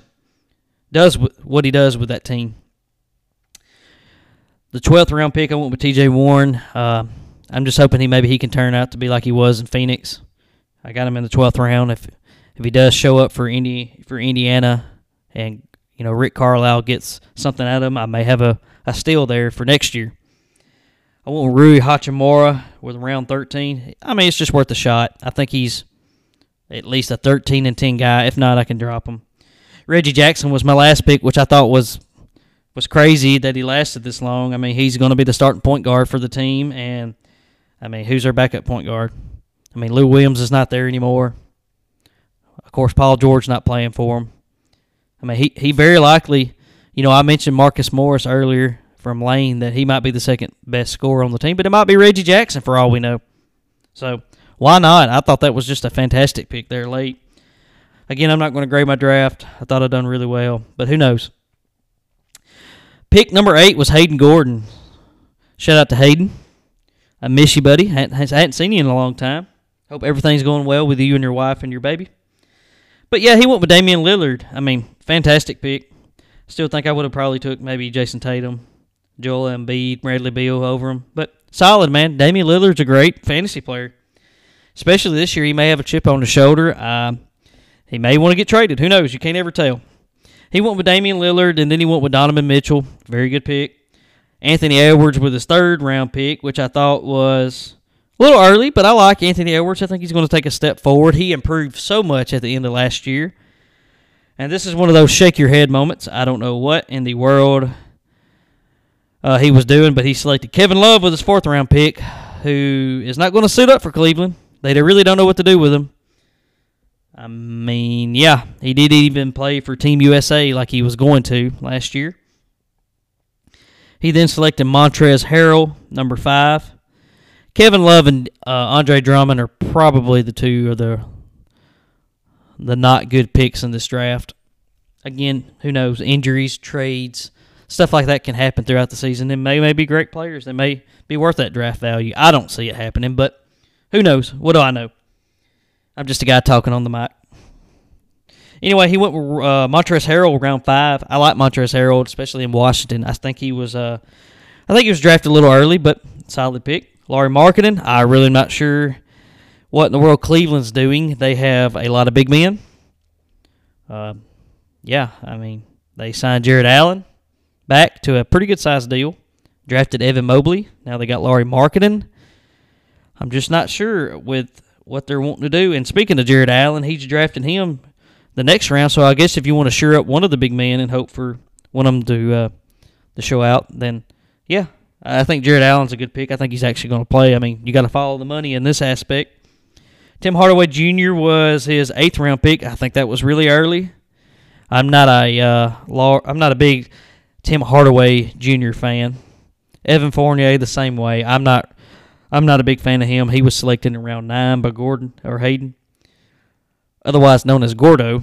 does w- what he does with that team. The 12th round pick, I went with T.J. Warren. Uh, I'm just hoping he maybe he can turn out to be like he was in Phoenix. I got him in the 12th round. If if he does show up for Indi- for Indiana and you know Rick Carlisle gets something out of him, I may have a, a steal there for next year. I want Rui Hachimura with round 13. I mean, it's just worth a shot. I think he's at least a 13 and 10 guy. If not, I can drop him. Reggie Jackson was my last pick, which I thought was was crazy that he lasted this long. I mean, he's going to be the starting point guard for the team, and I mean, who's our backup point guard? I mean, Lou Williams is not there anymore. Of course, Paul George not playing for him. I mean, he, he very likely, you know, I mentioned Marcus Morris earlier from Lane that he might be the second best scorer on the team, but it might be Reggie Jackson for all we know. So why not? I thought that was just a fantastic pick there late. Again, I'm not going to grade my draft. I thought I'd done really well, but who knows? Pick number eight was Hayden Gordon. Shout out to Hayden. I miss you, buddy. I hadn't seen you in a long time. Hope everything's going well with you and your wife and your baby. But yeah, he went with Damian Lillard. I mean, fantastic pick. Still think I would have probably took maybe Jayson Tatum, Joel Embiid, Bradley Beal over him. But solid, man. Damian Lillard's a great fantasy player. Especially this year, he may have a chip on his shoulder. Uh, he may want to get traded. Who knows? You can't ever tell. He went with Damian Lillard, and then he went with Donovan Mitchell. Very good pick. Anthony Edwards with his third round pick, which I thought was a little early, but I like Anthony Edwards. I think he's going to take a step forward. He improved so much at the end of last year. And this is one of those shake your head moments. I don't know what in the world uh, he was doing, but he selected Kevin Love with his fourth round pick, who is not going to suit up for Cleveland. They really don't know what to do with him. I mean, yeah, he did even play for Team USA like he was going to last year. He then selected Montrezl Harrell, number five. Kevin Love and uh, Andre Drummond are probably the two of the the not good picks in this draft. Again, who knows? Injuries, trades, stuff like that can happen throughout the season. They may, may be great players. They may be worth that draft value. I don't see it happening, but who knows? What do I know? I'm just a guy talking on the mic. Anyway, he went with uh, Montrezl Harrell round five. I like Montrezl Harrell, especially in Washington. I think he was, uh, I think he was drafted a little early, but solid pick. Lauri Markkanen, I really am not sure what in the world Cleveland's doing. They have a lot of big men. Uh, yeah, I mean, they signed Jarrett Allen back to a pretty good sized deal. Drafted Evan Mobley. Now they got Lauri Markkanen. I'm just not sure with what they're wanting to do. And speaking of Jarrett Allen, he's drafting him the next round. So I guess if you want to shore up one of the big men and hope for one of them to uh, to show out, then yeah, I think Jarrett Allen's a good pick. I think he's actually going to play. I mean, you got to follow the money in this aspect. Tim Hardaway Jr. was his eighth round pick. I think that was really early. I'm not a uh, law, I'm not a big Tim Hardaway Jr. fan. Evan Fournier the same way. I'm not I'm not a big fan of him. He was selected in round nine by Gordon or Hayden, otherwise known as Gordo.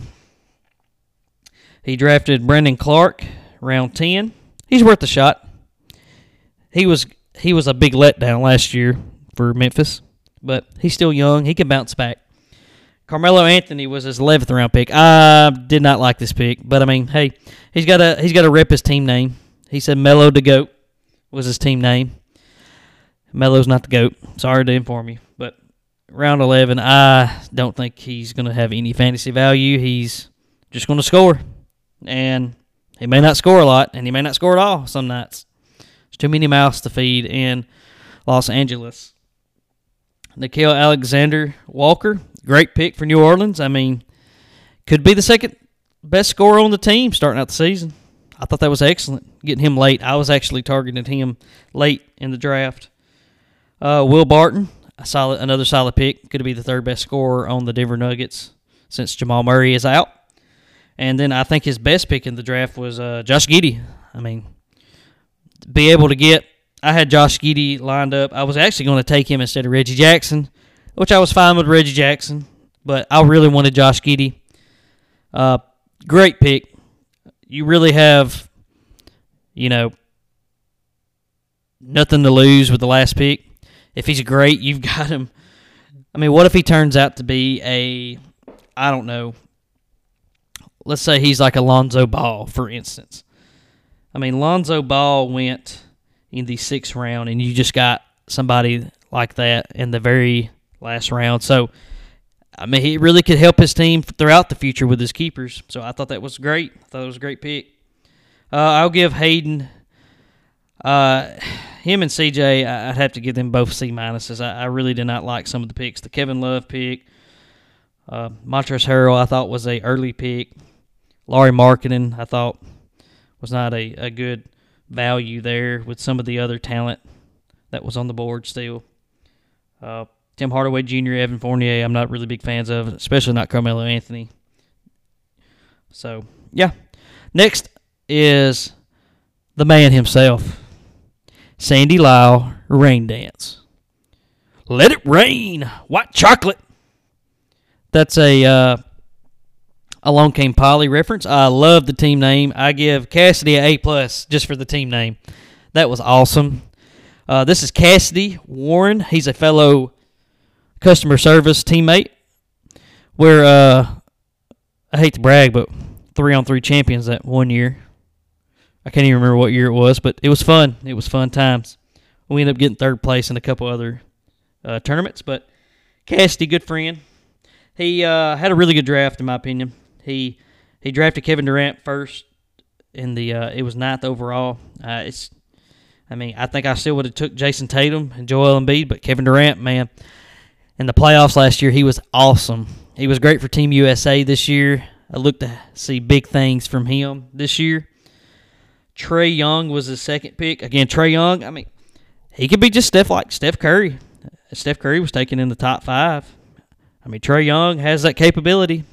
He drafted Brandon Clarke, round ten. He's worth a shot. He was he was a big letdown last year for Memphis, but he's still young. He can bounce back. Carmelo Anthony was his 11th round pick. I did not like this pick, but I mean, hey, he's got to he's got to rep his team name. He said Melo the goat was his team name. Melo's not the goat. Sorry to inform you, but round 11, I don't think he's going to have any fantasy value. He's just going to score, and he may not score a lot, and he may not score at all some nights. There's too many mouths to feed in Los Angeles. Nickeil Alexander Walker, great pick for New Orleans. I mean, could be the second best scorer on the team starting out the season. I thought that was excellent, getting him late. I was actually targeting him late in the draft. Uh, Will Barton, a solid, another solid pick. Could be the third best scorer on the Denver Nuggets since Jamal Murray is out. And then I think his best pick in the draft was uh, Josh Giddey. I mean, be able to get. I had Josh Giddey lined up. I was actually going to take him instead of Reggie Jackson, which I was fine with Reggie Jackson, but I really wanted Josh Giddey. Uh, great pick. You really have, you know, nothing to lose with the last pick. If he's great, you've <laughs> got him. I mean, what if he turns out to be a, I don't know, let's say he's like Alonzo Ball, for instance. I mean, Lonzo Ball went in the sixth round, and you just got somebody like that in the very last round. So, I mean, he really could help his team throughout the future with his keepers. So I thought that was great. I thought it was a great pick. Uh, I'll give Hayden, uh, him and CJ. I'd have to give them both C minuses. I, I, really did not like some of the picks. The Kevin Love pick, uh, Montrezl Harrell, I thought was a early pick. Lauri Markkanen, I thought was not a, a good value there with some of the other talent that was on the board still. Uh, Tim Hardaway Jr., Evan Fournier, I'm not really big fans of, especially not Carmelo Anthony. So, yeah. Next is the man himself, Sandy Lyle, Rain Dance. Let it rain, white chocolate. That's a uh, Along Came Polly reference. I love the team name. I give Cassidy an A plus just for the team name. That was awesome. Uh, this is Cassidy Warren. He's a fellow customer service teammate. We're uh, I hate to brag, but three on three champions that one year. I can't even remember what year it was, but it was fun. It was fun times. We ended up getting third place in a couple other uh, tournaments, but Cassidy, good friend. He uh, had a really good draft, in my opinion. He he drafted Kevin Durant first in the uh, it was ninth overall. Uh, it's I mean I think I still would have took Jayson Tatum and Joel Embiid, but Kevin Durant, man, in the playoffs last year he was awesome. He was great for Team USA this year. I look to see big things from him this year. Trae Young was the second pick. Again, Trae Young, I mean, he could be just Steph like Steph Curry. Steph Curry was taken in the top five. I mean, Trae Young has that capability.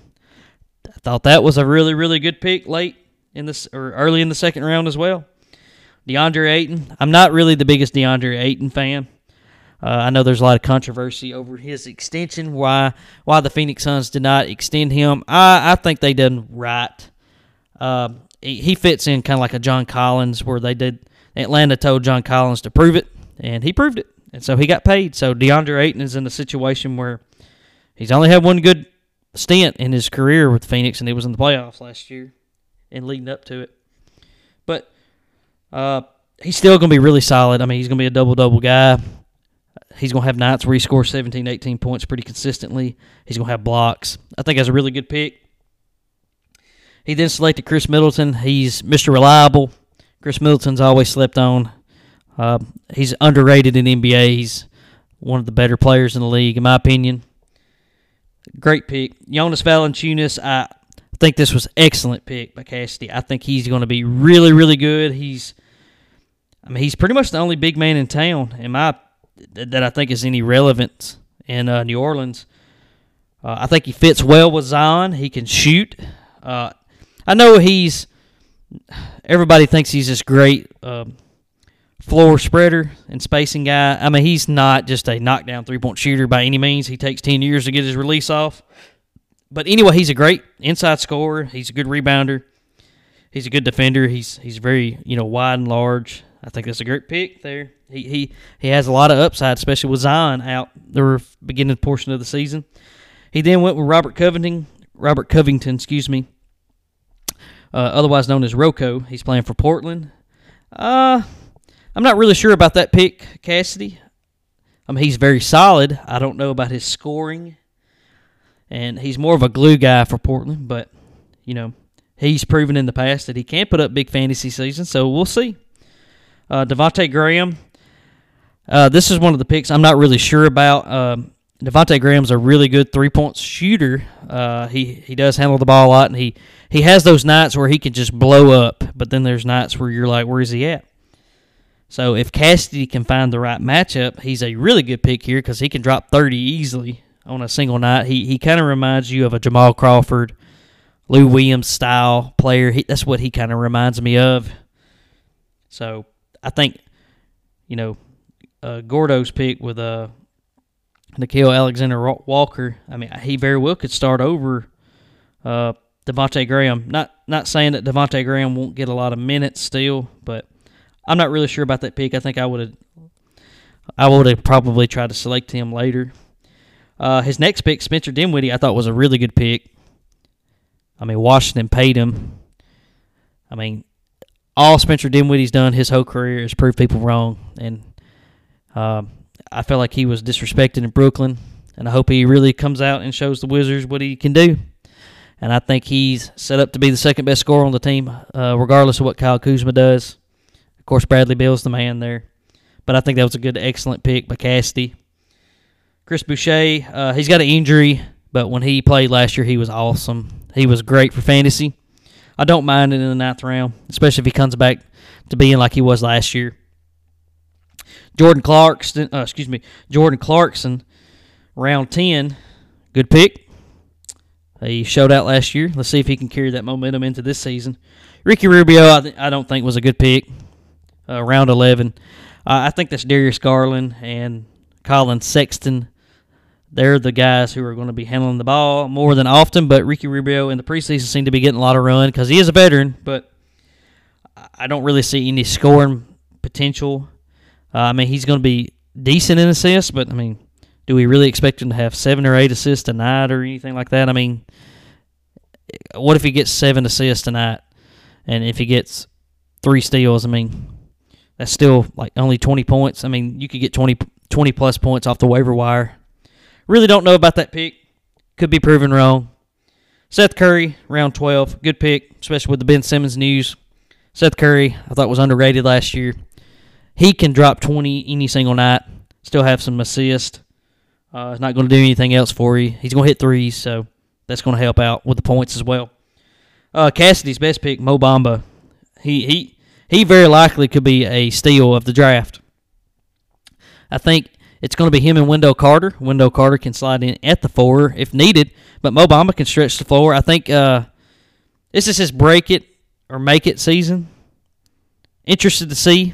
I thought that was a really, really good pick late in this or early in the second round as well. DeAndre Ayton. I'm not really the biggest DeAndre Ayton fan. Uh, I know there's a lot of controversy over his extension. Why why the Phoenix Suns did not extend him? I I think they done right. Uh, he, he fits in kind of like a John Collins, where they did Atlanta told John Collins to prove it, and he proved it, and so he got paid. So DeAndre Ayton is in a situation where he's only had one good stint in his career with Phoenix, and he was in the playoffs last year and leading up to it. But uh, he's still going to be really solid. I mean, he's going to be a double double guy. He's going to have nights where he scores 17, 18 points pretty consistently. He's going to have blocks. I think that's a really good pick. He then selected Khris Middleton. He's Mr. Reliable. Khris Middleton's always slept on. Uh, he's underrated in NBA. He's one of the better players in the league, in my opinion. Great pick. Jonas Valanciunas, I think this was excellent pick by Cassidy. I think he's going to be really, really good. He's, I mean, he's pretty much the only big man in town, in my that I think is any relevance in uh, New Orleans. Uh, I think he fits well with Zion. He can shoot. Uh, I know he's. Everybody thinks he's this great um, floor spreader and spacing guy. I mean, he's not just a knockdown three point shooter by any means. He takes 10 years to get his release off. But anyway, he's a great inside scorer. He's a good rebounder. He's a good defender. He's he's very you know wide and large. I think that's a great pick there. He he he has a lot of upside, especially with Zion out the beginning portion of the season. He then went with Robert Covington. Robert Covington, excuse me, uh, otherwise known as Rocco. He's playing for Portland. Uh, I'm not really sure about that pick, Cassidy. I mean, he's very solid. I don't know about his scoring, and he's more of a glue guy for Portland. But you know, he's proven in the past that he can put up big fantasy seasons. So we'll see. Uh, Devonte Graham. Uh, this is one of the picks I'm not really sure about. Um, Devonte Graham's a really good three point shooter. Uh, he he does handle the ball a lot, and he he has those nights where he can just blow up. But then there's nights where you're like, where is he at? So if Cassidy can find the right matchup, he's a really good pick here because he can drop 30 easily on a single night. He he kind of reminds you of a Jamal Crawford, Lou Williams style player. He, that's what he kind of reminds me of. So I think, you know, uh, Gordo's pick with uh, Nickeil Alexander Walker, I mean, he very well could start over uh, Devonte Graham. Not not saying that Devonte Graham won't get a lot of minutes still, but I'm not really sure about that pick. I think I would have I would have probably tried to select him later. Uh, his next pick, Spencer Dinwiddie, I thought was a really good pick. I mean, Washington paid him. I mean, all Spencer Dinwiddie's done his whole career is prove people wrong, and um, I felt like he was disrespected in Brooklyn, and I hope he really comes out and shows the Wizards what he can do. And I think he's set up to be the second best scorer on the team, uh, regardless of what Kyle Kuzma does. Of course, Bradley Beal's the man there, but I think that was a good, excellent pick by Cassidy. Chris Boucher, uh, he's got an injury, but when he played last year, he was awesome. He was great for fantasy. I don't mind it in the ninth round, especially if he comes back to being like he was last year. Jordan Clarkson, uh, excuse me, Jordan Clarkson, round 10, good pick. He showed out last year. Let's see if he can carry that momentum into this season. Ricky Rubio, I, I don't think was a good pick. Uh, round 11. Uh, I think that's Darius Garland and Collin Sexton. They're the guys who are going to be handling the ball more than often, but Ricky Rubio in the preseason seemed to be getting a lot of run because he is a veteran, but I don't really see any scoring potential uh, I mean, he's going to be decent in assists, but I mean, do we really expect him to have seven or eight assists tonight or anything like that? I mean, what if he gets seven assists tonight, and if he gets three steals? I mean, that's still like only 20 points. I mean, you could get 20, 20 plus points off the waiver wire. Really don't know about that pick. Could be proven wrong. Seth Curry, round 12. Good pick, especially with the Ben Simmons news. Seth Curry, I thought was underrated last year. He can drop 20 any single night, still have some assist. Uh, not going to do anything else for you. He's going to hit threes, so that's going to help out with the points as well. Uh, Cassidy's best pick, Mo Bamba. He he he very likely could be a steal of the draft. I think it's going to be him and Wendell Carter. Wendell Carter can slide in at the four if needed, but Mo Bamba can stretch the floor. I think uh, this is his break it or make it season. Interested to see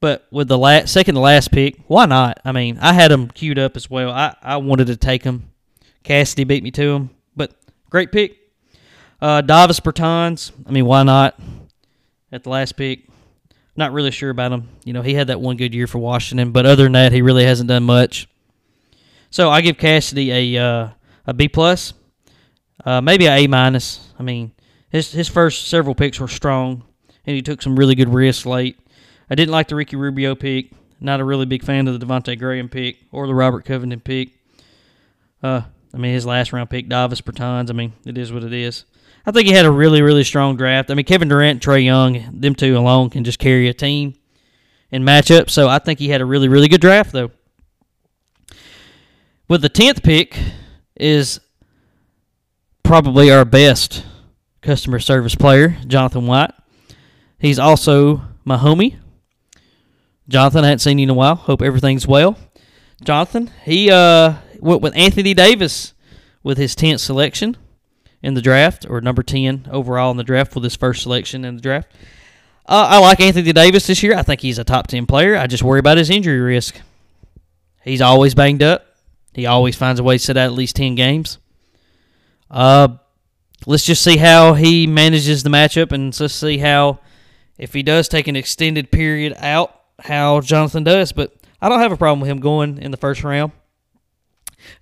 but with the last, second to last pick, why not? I mean, I had him queued up as well. I, I wanted to take him. Cassidy beat me to him, but great pick. Uh, Davis Bertans, I mean, why not? At the last pick, not really sure about him. You know, he had that one good year for Washington, but other than that, he really hasn't done much. So I give Cassidy a uh, a B plus, uh, maybe a A minus. I mean, his his first several picks were strong, and he took some really good risks late. I didn't like the Ricky Rubio pick. Not a really big fan of the Devonte Graham pick or the Robert Covington pick. Uh, I mean, his last round pick, Davis Bertans. I mean, it is what it is. I think he had a really, really strong draft. I mean, Kevin Durant, Trae Young, them two alone can just carry a team in matchup. So I think he had a really, really good draft, though. With the tenth pick is probably our best customer service player, Jonathan White. He's also my homie. Jonathan, I hadn't seen you in a while. Hope everything's well. Jonathan, he uh, went with Anthony Davis with his 10th selection in the draft, or number 10 overall in the draft with his first selection in the draft. Uh, I like Anthony Davis this year. I think he's a top 10 player. I just worry about his injury risk. He's always banged up. He always finds a way to sit out at least 10 games. Uh, let's just see how he manages the matchup and let's see how, if he does take an extended period out, how Jonathan does. But I don't have a problem with him going in the first round.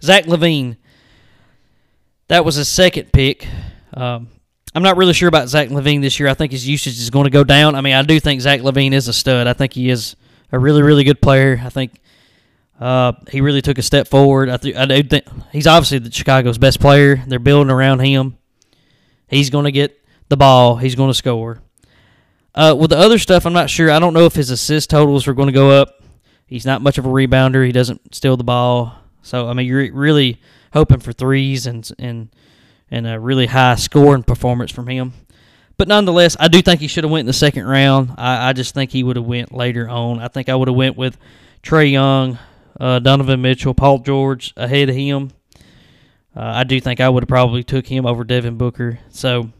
Zach LaVine, that was his second pick. Um, I'm not really sure about Zach LaVine this year. I think his usage is going to go down. I mean, I do think Zach LaVine is a stud. I think he is a really, really good player. I think uh, he really took a step forward. I, th- I do think he's obviously the Chicago's best player. They're building around him. He's going to get the ball. He's going to score. Uh, with the other stuff, I'm not sure. I don't know if his assist totals are going to go up. He's not much of a rebounder. He doesn't steal the ball. So I mean, you're really hoping for threes and and and a really high scoring performance from him. But nonetheless, I do think he should have went in the second round. I, I just think he would have went later on. I think I would have went with Trae Young, uh, Donovan Mitchell, Paul George ahead of him. Uh, I do think I would have probably took him over Devin Booker. So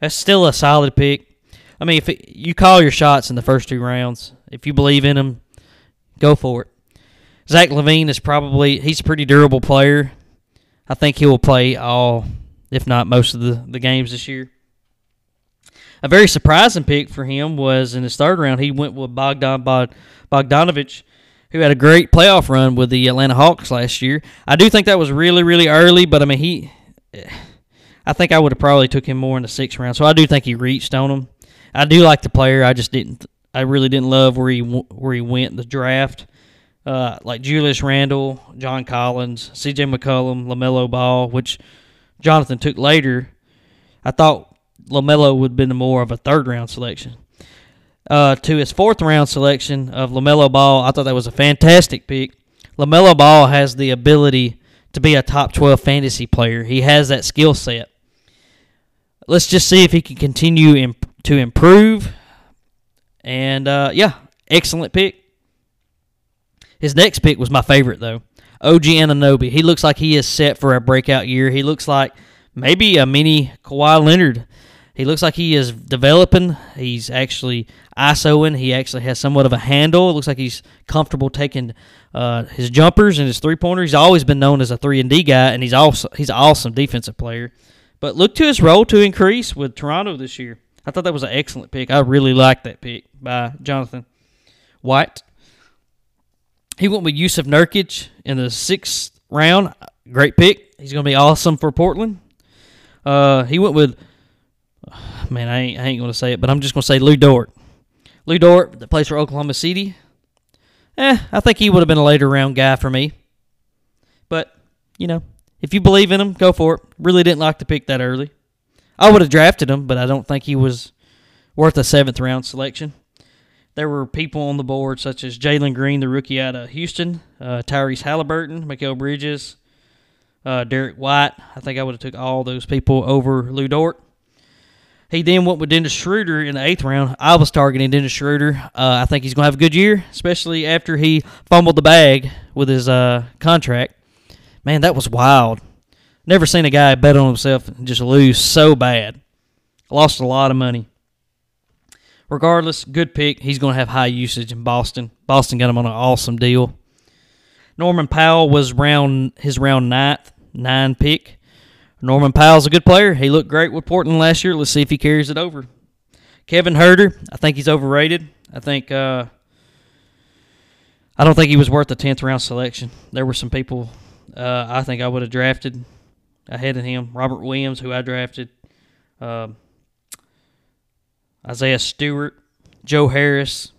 that's still a solid pick. I mean, if it, you call your shots in the first two rounds, if you believe in them, go for it. Zach LaVine is probably he's a pretty durable player. I think he will play all, if not most of the, the games this year. A very surprising pick for him was in his third round. He went with Bogdan Bogdanovic, who had a great playoff run with the Atlanta Hawks last year. I do think that was really, really early, but I mean he, eh, I think I would have probably took him more in the sixth round. So I do think he reached on him. I do like the player. I just didn't. I really didn't love where he where he went in the draft uh, like Julius Randle, John Collins, C.J. McCollum, LaMelo Ball, which Jonathan took later. I thought LaMelo would have been more of a third round selection. Uh, to his fourth round selection of LaMelo Ball, I thought that was a fantastic pick. LaMelo Ball has the ability to be a top 12 fantasy player. He has that skill set. Let's just see if he can continue imp- to improve. And uh, yeah, excellent pick. His next pick was my favorite though. OG Anunoby. He looks like he is set for a breakout year. He looks like maybe a mini Kawhi Leonard. He looks like he is developing. He's actually ISOing. He actually has somewhat of a handle. It looks like he's comfortable taking uh, his jumpers and his three pointers. He's always been known as a three and D guy, and he's also he's an awesome defensive player. But look to his role to increase with Toronto this year. I thought that was an excellent pick. I really liked that pick by Jonathan White. He went with Jusuf Nurkic in the sixth round. Great pick. He's going to be awesome for Portland. Uh, he went with, <sighs> man, I ain't, I ain't going to say it, but I'm just going to say Lu Dort. Lu Dort, that plays for Oklahoma City. Eh, I think he would have been a later round guy for me. But, you know, if you believe in him, go for it. Really didn't like to pick that early. I would have drafted him, but I don't think he was worth a seventh round selection. There were people on the board such as Jalen Green, the rookie out of Houston, uh, Tyrese Halliburton, Mikal Bridges, uh, Derrick White. I think I would have took all those people over Lu Dort. He then went with Dennis Schroeder in the eighth round. I was targeting Dennis Schroeder. Uh, I think he's going to have a good year, especially after he fumbled the bag with his uh, contract. Man, that was wild. Never seen a guy bet on himself and just lose so bad. Lost a lot of money regardless, good pick. He's going to have high usage in Boston. Boston got him on an awesome deal. Norman Powell was round his round ninth, nine pick. Norman Powell's a good player. He looked great with Portland last year. Let's see if he carries it over. Kevin Huerter, I think he's overrated. I think uh, I don't think he was worth the tenth round selection. There were some people uh, I think I would have drafted ahead of him. Robert Williams, who I drafted. Uh, Isaiah Stewart, Joe Harris,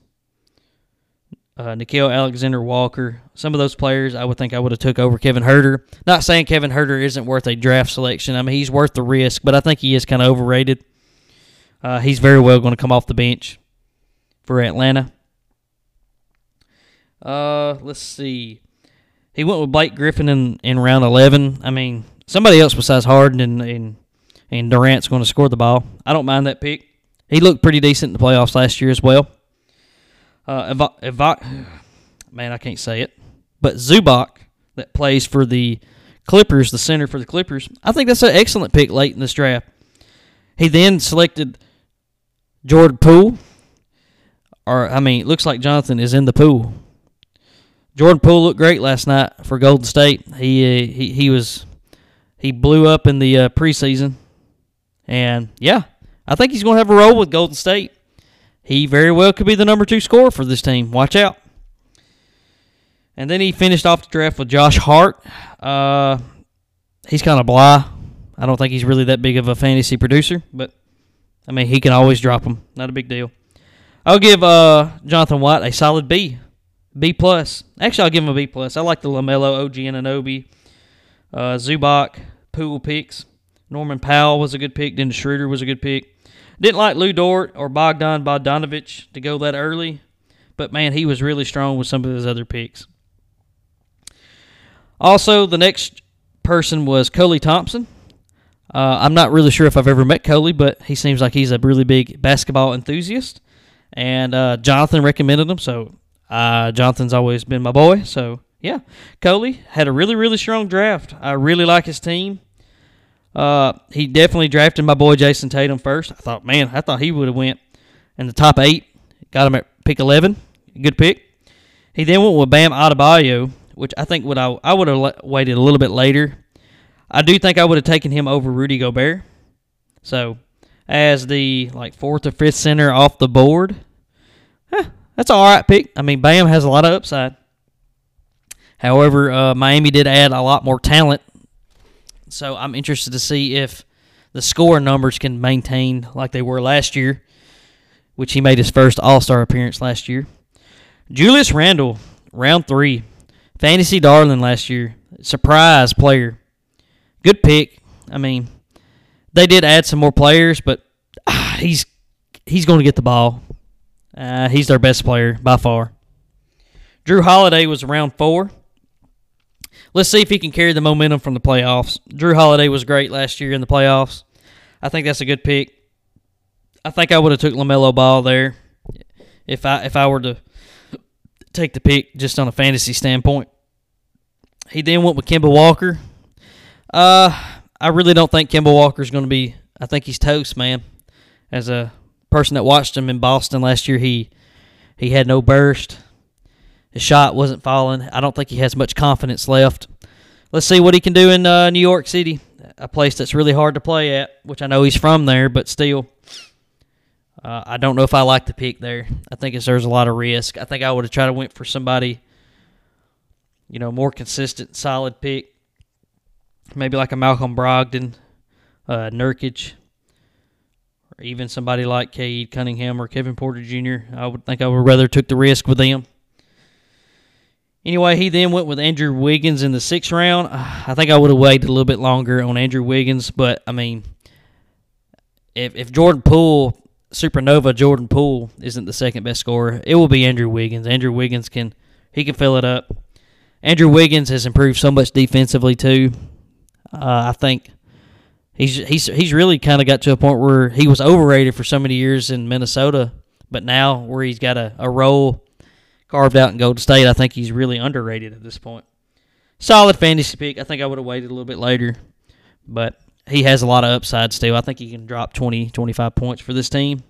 uh, Nickeil Alexander Walker. Some of those players I would think I would have took over Kevin Huerter. Not saying Kevin Huerter isn't worth a draft selection. I mean, he's worth the risk, but I think he is kind of overrated. Uh, he's very well going to come off the bench for Atlanta. Uh, let's see. He went with Blake Griffin in, in round 11. I mean, somebody else besides Harden and, and, and Durant's going to score the ball. I don't mind that pick. He looked pretty decent in the playoffs last year as well. Uh, <sighs> man, I can't say it, but Zubac that plays for the Clippers, the center for the Clippers. I think that's an excellent pick late in this draft. He then selected Jordan Poole. are. I mean, it looks like Jonathan is in the pool. Jordan Poole looked great last night for Golden State. He uh, he he was he blew up in the uh, preseason, and yeah, I think he's going to have a role with Golden State. He very well could be the number two scorer for this team. Watch out. And then he finished off the draft with Josh Hart. Uh, he's kind of blah. I don't think he's really that big of a fantasy producer, but I mean he can always drop them. Not a big deal. I'll give uh, Jonathan White a solid B, B plus. Actually, I'll give him a B plus. I like the Lamelo, OG Anunoby, uh, Zubac, Poole picks. Norman Powell was a good pick. Dennis Schroeder was a good pick. Didn't like Lu Dort or Bogdan Bogdanovic to go that early, but man, he was really strong with some of his other picks. Also, the next person was Coley Thompson. Uh, I'm not really sure if I've ever met Coley, but he seems like he's a really big basketball enthusiast. And uh, Jonathan recommended him, so uh, Jonathan's always been my boy. So yeah, Coley had a really really strong draft. I really like his team. Uh, he definitely drafted my boy Jayson Tatum first. I thought, man, I thought he would have went in the top eight. Got him at pick eleven. Good pick. He then went with Bam Adebayo, which I think would I, I would have waited a little bit later. I do think I would have taken him over Rudy Gobert. So, as the like fourth or fifth center off the board, that's all right pick. I mean, Bam has a lot of upside. However, uh, Miami did add a lot more talent, so I'm interested to see if the score numbers can maintain like they were last year, which he made his first All Star appearance last year. Julius Randle, round three, fantasy darling last year, surprise player, good pick. I mean, they did add some more players, but ah, he's he's going to get the ball. Uh, he's their best player by far. Jrue Holiday was round four. Let's see if he can carry the momentum from the playoffs. Jrue Holiday was great last year in the playoffs. I think that's a good pick. I think I would have took Lamelo Ball there if I if I were to take the pick just on a fantasy standpoint. He then went with Kemba Walker. Uh, I really don't think Kemba Walker is going to be. I think he's toast, man. As a person that watched him in Boston last year, he he had no burst. His shot wasn't falling. I don't think he has much confidence left. Let's see what he can do in uh, New York City, a place that's really hard to play at, which I know he's from there, but still. Uh, I don't know if I like the pick there. I think there's a lot of risk. I think I would have tried to went for somebody, you know, more consistent, solid pick. Maybe like a Malcolm Brogdon, uh, Nurkic, or even somebody like Cade Cunningham or Kevin Porter Jr. I would think I would rather took the risk with them. Anyway, he then went with Andrew Wiggins in the sixth round. I think I would have waited a little bit longer on Andrew Wiggins, but I mean, if if Jordan Poole, Supernova Jordan Poole, isn't the second best scorer, it will be Andrew Wiggins. Andrew Wiggins can he can fill it up. Andrew Wiggins has improved so much defensively too. Uh, I think he's he's he's really kind of got to a point where he was overrated for so many years in Minnesota, but now where he's got a, a role carved out in Golden State. I think he's really underrated at this point. Solid fantasy pick. I think I would have waited a little bit later, but he has a lot of upside still. I think he can drop 20, 25 points for this team.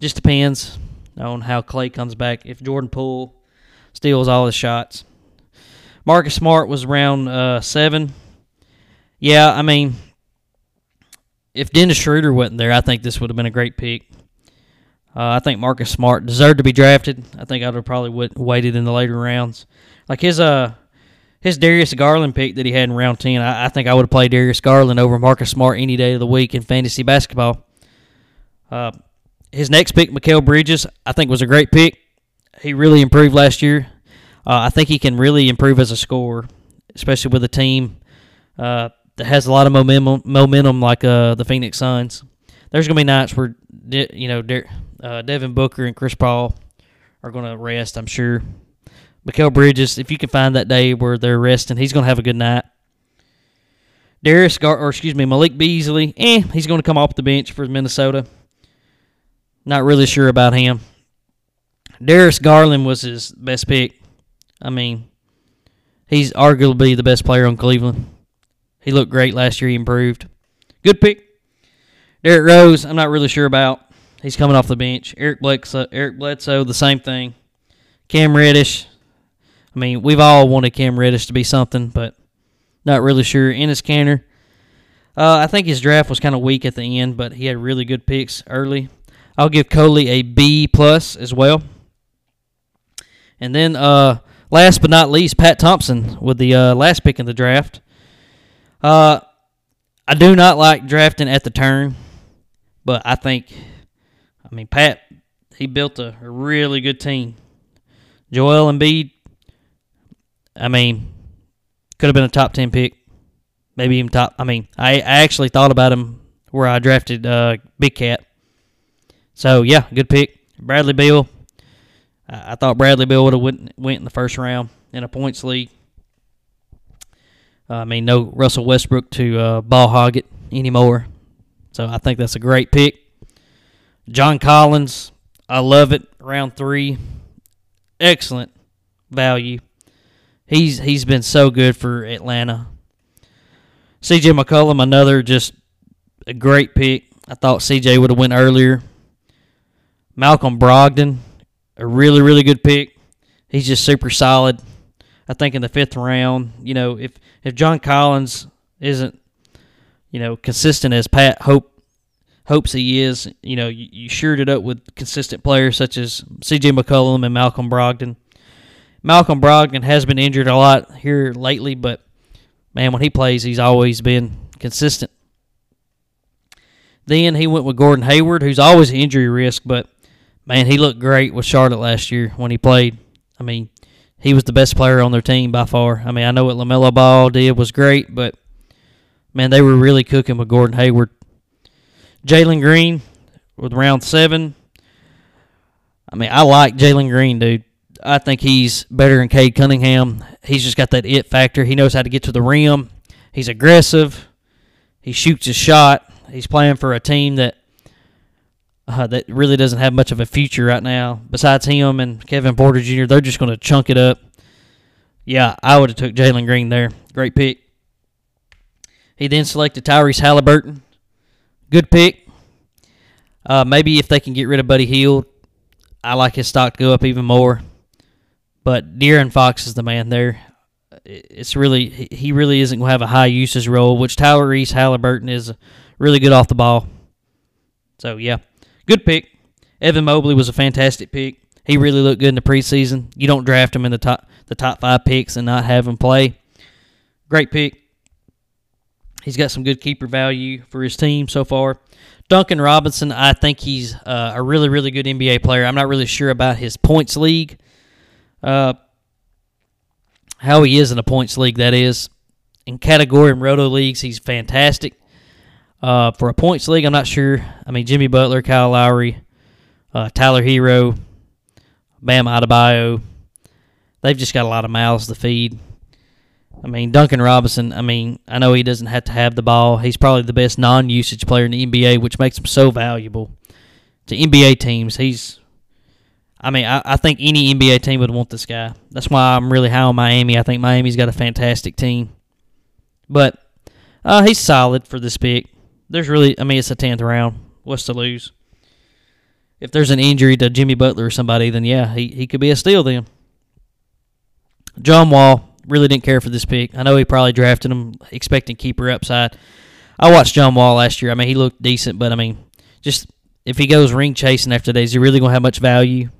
Just depends on how Klay comes back. If Jordan Poole steals all his shots. Marcus Smart was around uh, seven. Yeah, I mean, if Dennis Schroeder wasn't there, I think this would have been a great pick. Uh, I think Marcus Smart deserved to be drafted. I think I would have probably w- waited in the later rounds. Like his uh his Darius Garland pick that he had in round ten, I, I think I would have played Darius Garland over Marcus Smart any day of the week in fantasy basketball. Uh, his next pick, Mikal Bridges, I think was a great pick. He really improved last year. Uh, I think he can really improve as a scorer, especially with a team uh, that has a lot of momentum, momentum like uh, the Phoenix Suns. There's gonna be nights where you know uh, Devin Booker and Chris Paul are going to rest, I'm sure. Mikal Bridges, if you can find that day where they're resting, he's going to have a good night. Darius, Gar- or excuse me, Malik Beasley, eh, he's going to come off the bench for Minnesota. Not really sure about him. Darius Garland was his best pick. I mean, he's arguably the best player on Cleveland. He looked great last year. He improved. Good pick. Derrick Rose, I'm not really sure about. He's coming off the bench. Eric Bledsoe, Eric Bledsoe, the same thing. Cam Reddish. I mean, we've all wanted Cam Reddish to be something, but not really sure. Enes Kanter. Uh, I think his draft was kind of weak at the end, but he had really good picks early. I'll give Coley a B plus as well. And then, uh, last but not least, Pat Thompson with the uh, last pick in the draft. Uh, I do not like drafting at the turn, but I think, I mean, Pat, he built a, really good team. Joel Embiid, I mean, could have been a top 10 pick. Maybe even top. I mean, I, I actually thought about him where I drafted uh, Big Cat. So, yeah, good pick. Bradley Beal, I thought Bradley Beal would have went, went in the first round in a points league. Uh, I mean, no Russell Westbrook to uh, ball hog it anymore. So I think that's a great pick. John Collins, I love it. Round three, excellent value. He's he's been so good for Atlanta. C.J. McCollum, another just a great pick. I thought C.J. would have went earlier. Malcolm Brogdon, a really, really good pick. He's just super solid. I think in the fifth round, you know, if if John Collins isn't, you know, consistent as Pat hope hopes he is, you know, you, you shored it up with consistent players such as C.J. McCollum and Malcolm Brogdon. Malcolm Brogdon has been injured a lot here lately, but man, when he plays, he's always been consistent. Then he went with Gordon Hayward, who's always an injury risk, but man, he looked great with Charlotte last year when he played. I mean, he was the best player on their team by far. I mean, I know what LaMelo Ball did was great, but man, they were really cooking with Gordon Hayward. Jalen Green with round seven. I mean, I like Jalen Green, dude. I think he's better than Cade Cunningham. He's just got that it factor. He knows how to get to the rim. He's aggressive. He shoots his shot. He's playing for a team that uh, that really doesn't have much of a future right now. Besides him and Kevin Porter Jr., they're just going to chunk it up. Yeah, I would have took Jalen Green there. Great pick. He then selected Tyrese Halliburton. Good pick. Uh, maybe if they can get rid of Buddy Hield, I like his stock to go up even more. But De'Aaron Fox is the man there. It's really he really isn't going to have a high usage role, which Tyrese Halliburton is really good off the ball. So yeah, good pick. Evan Mobley was a fantastic pick. He really looked good in the preseason. You don't draft him in the top the top five picks and not have him play. Great pick. He's got some good keeper value for his team so far. Duncan Robinson, I think he's uh, a really, really good NBA player. I'm not really sure about his points league. Uh, how he is in a points league, that is. In category and roto leagues, he's fantastic. Uh, for a points league, I'm not sure. I mean, Jimmy Butler, Kyle Lowry, uh, Tyler Herro, Bam Adebayo, they've just got a lot of mouths to feed. I mean, Duncan Robinson, I mean, I know he doesn't have to have the ball. He's probably the best non usage player in the NBA, which makes him so valuable to NBA teams. He's, I mean, I, I think any NBA team would want this guy. That's why I'm really high on Miami. I think Miami's got a fantastic team. But uh, he's solid for this pick. There's really, I mean, it's a 10th round. What's to lose? If there's an injury to Jimmy Butler or somebody, then yeah, he, he could be a steal then. John Wall, really didn't care for this pick. I know he probably drafted him expecting keeper upside. I watched John Wall last year. I mean, he looked decent, but I mean, just if he goes ring chasing after is he really going to have much value?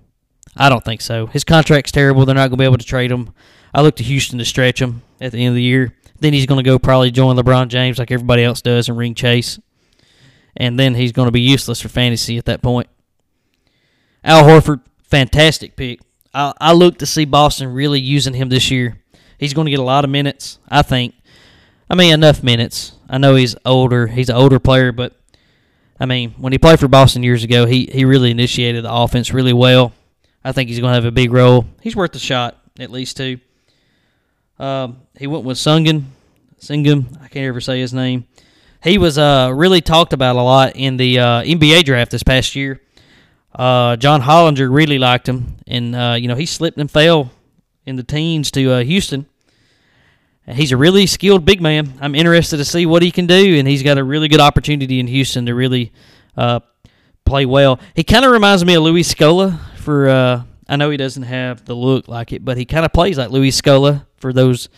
I don't think so. His contract's terrible. They're not going to be able to trade him. I look to Houston to stretch him at the end of the year. Then he's going to go probably join LeBron James like everybody else does and ring chase. And then he's going to be useless for fantasy at that point. Al Horford, fantastic pick. I, I look to see Boston really using him this year. He's going to get a lot of minutes, I think. I mean, enough minutes. I know he's older. He's an older player, but I mean, when he played for Boston years ago, he, he really initiated the offense really well. I think he's going to have a big role. He's worth a shot, at least, too. Um, he went with Sungen. Singum, I can't ever say his name. He was uh, really talked about a lot in the uh, NBA draft this past year. Uh, John Hollinger really liked him, and uh, you know he slipped and fell in the teens to uh, Houston. He's a really skilled big man. I'm interested to see what he can do, and he's got a really good opportunity in Houston to really uh, play well. He kind of reminds me of Luis Scola for. Uh, I know he doesn't have the look like it, but he kind of plays like Luis Scola for those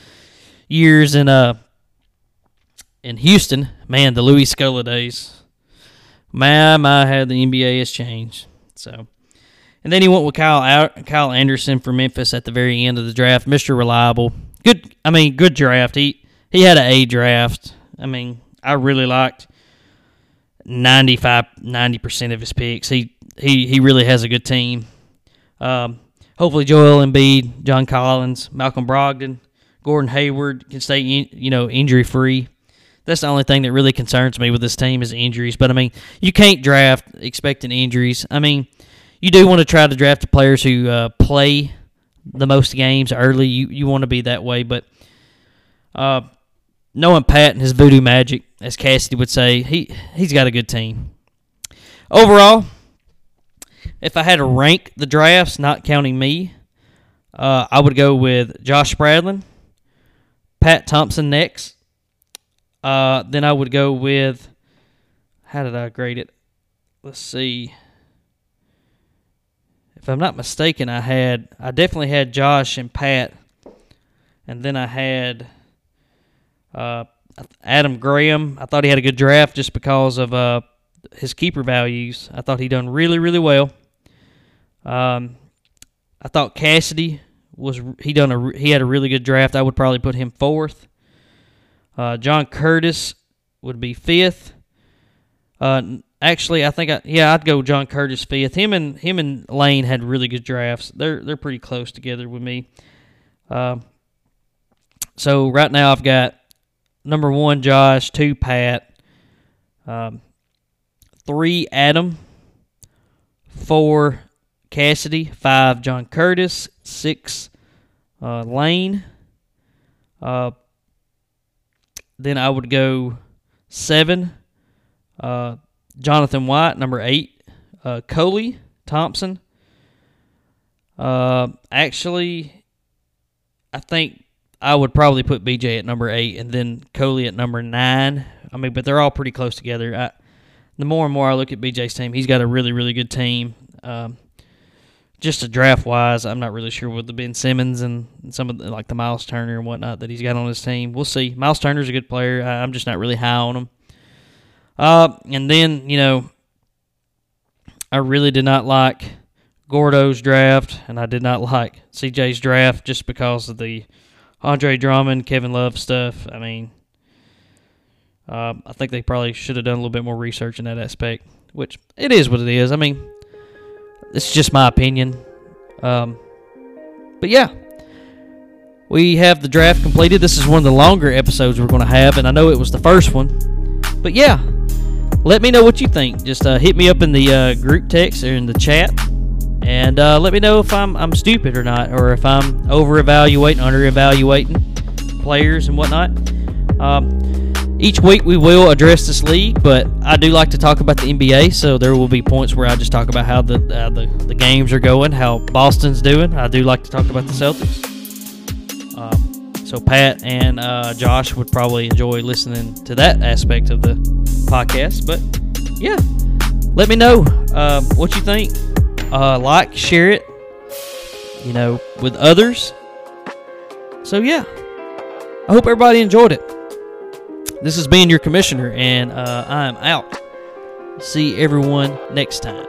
years in uh in Houston. Man, the Luis Scola days. My my, how the NBA has changed. So, and then he went with Kyle Kyle Anderson from Memphis at the very end of the draft, Mister Reliable. Good, I mean, good draft. He he had an A draft. I mean, I really liked 95 90% of his picks. He he he really has a good team. Um, hopefully Joel Embiid, John Collins, Malcolm Brogdon, Gordon Hayward can stay in, you know injury free. That's the only thing that really concerns me with this team is injuries. But I mean, you can't draft expecting injuries. I mean, you do want to try to draft the players who uh, play the most games early. You you want to be that way, but uh, knowing Pat and his voodoo magic, as Cassidy would say, he he's got a good team. Overall, if I had to rank the drafts, not counting me, uh, I would go with Josh Spradlin, Pat Thompson next. Uh, then I would go with how did I grade it? Let's see. If I'm not mistaken, I had I definitely had Josh and Pat, and then I had uh, Adam Graham. I thought he had a good draft just because of uh, his keeper values. I thought he done really really well. Um, I thought Cassidy was he done a he had a really good draft. I would probably put him fourth. Uh, John Curtis would be fifth. Uh, actually, I think I, yeah, I'd go John Curtis fifth. Him and him and Lane had really good drafts. They're they're pretty close together with me. Uh, so right now I've got number one Josh, two Pat, um, three Adam, four Cassidy, five John Curtis, six uh, Lane. Uh, then I would go seven uh, Jonathan White, number eight uh, Coley Thompson. Uh, actually, I think I would probably put BJ at number eight and then Coley at number nine. I mean, but they're all pretty close together. I, the more and more I look at BJ's team, he's got a really, really good team. Um, just a draft wise, I'm not really sure with the Ben Simmons and some of the, like the Miles Turner and whatnot that he's got on his team. We'll see. Miles Turner's a good player. I, I'm just not really high on him. Uh, and then you know, I really did not like Gordo's draft, and I did not <laughs> like CJ's draft just because of the Andre Drummond, Kevin Love stuff. I mean, uh, I think they probably should have done a little bit more research in that aspect, which it is what it is. I mean, it's just my opinion. Um, but yeah, we have the draft completed. This is one of the longer episodes we're going to have, and I know it was the first one. But yeah, let me know what you think. Just uh, hit me up in the uh, group text or in the chat, and uh, let me know if I'm I'm stupid or not, or if I'm over evaluating, under evaluating players and whatnot. Um, each week we will address this league, but I do like to talk about the NBA, so there will be points where I just talk about how the uh, the, the games are going, how Boston's doing. I do like to talk about the Celtics. So Pat and uh, Josh would probably enjoy listening to that aspect of the podcast. But yeah, let me know uh, what you think. Uh, like, share it, you know, with others. So yeah, I hope everybody enjoyed it. This has been your commissioner, and uh, I'm out. See everyone next time.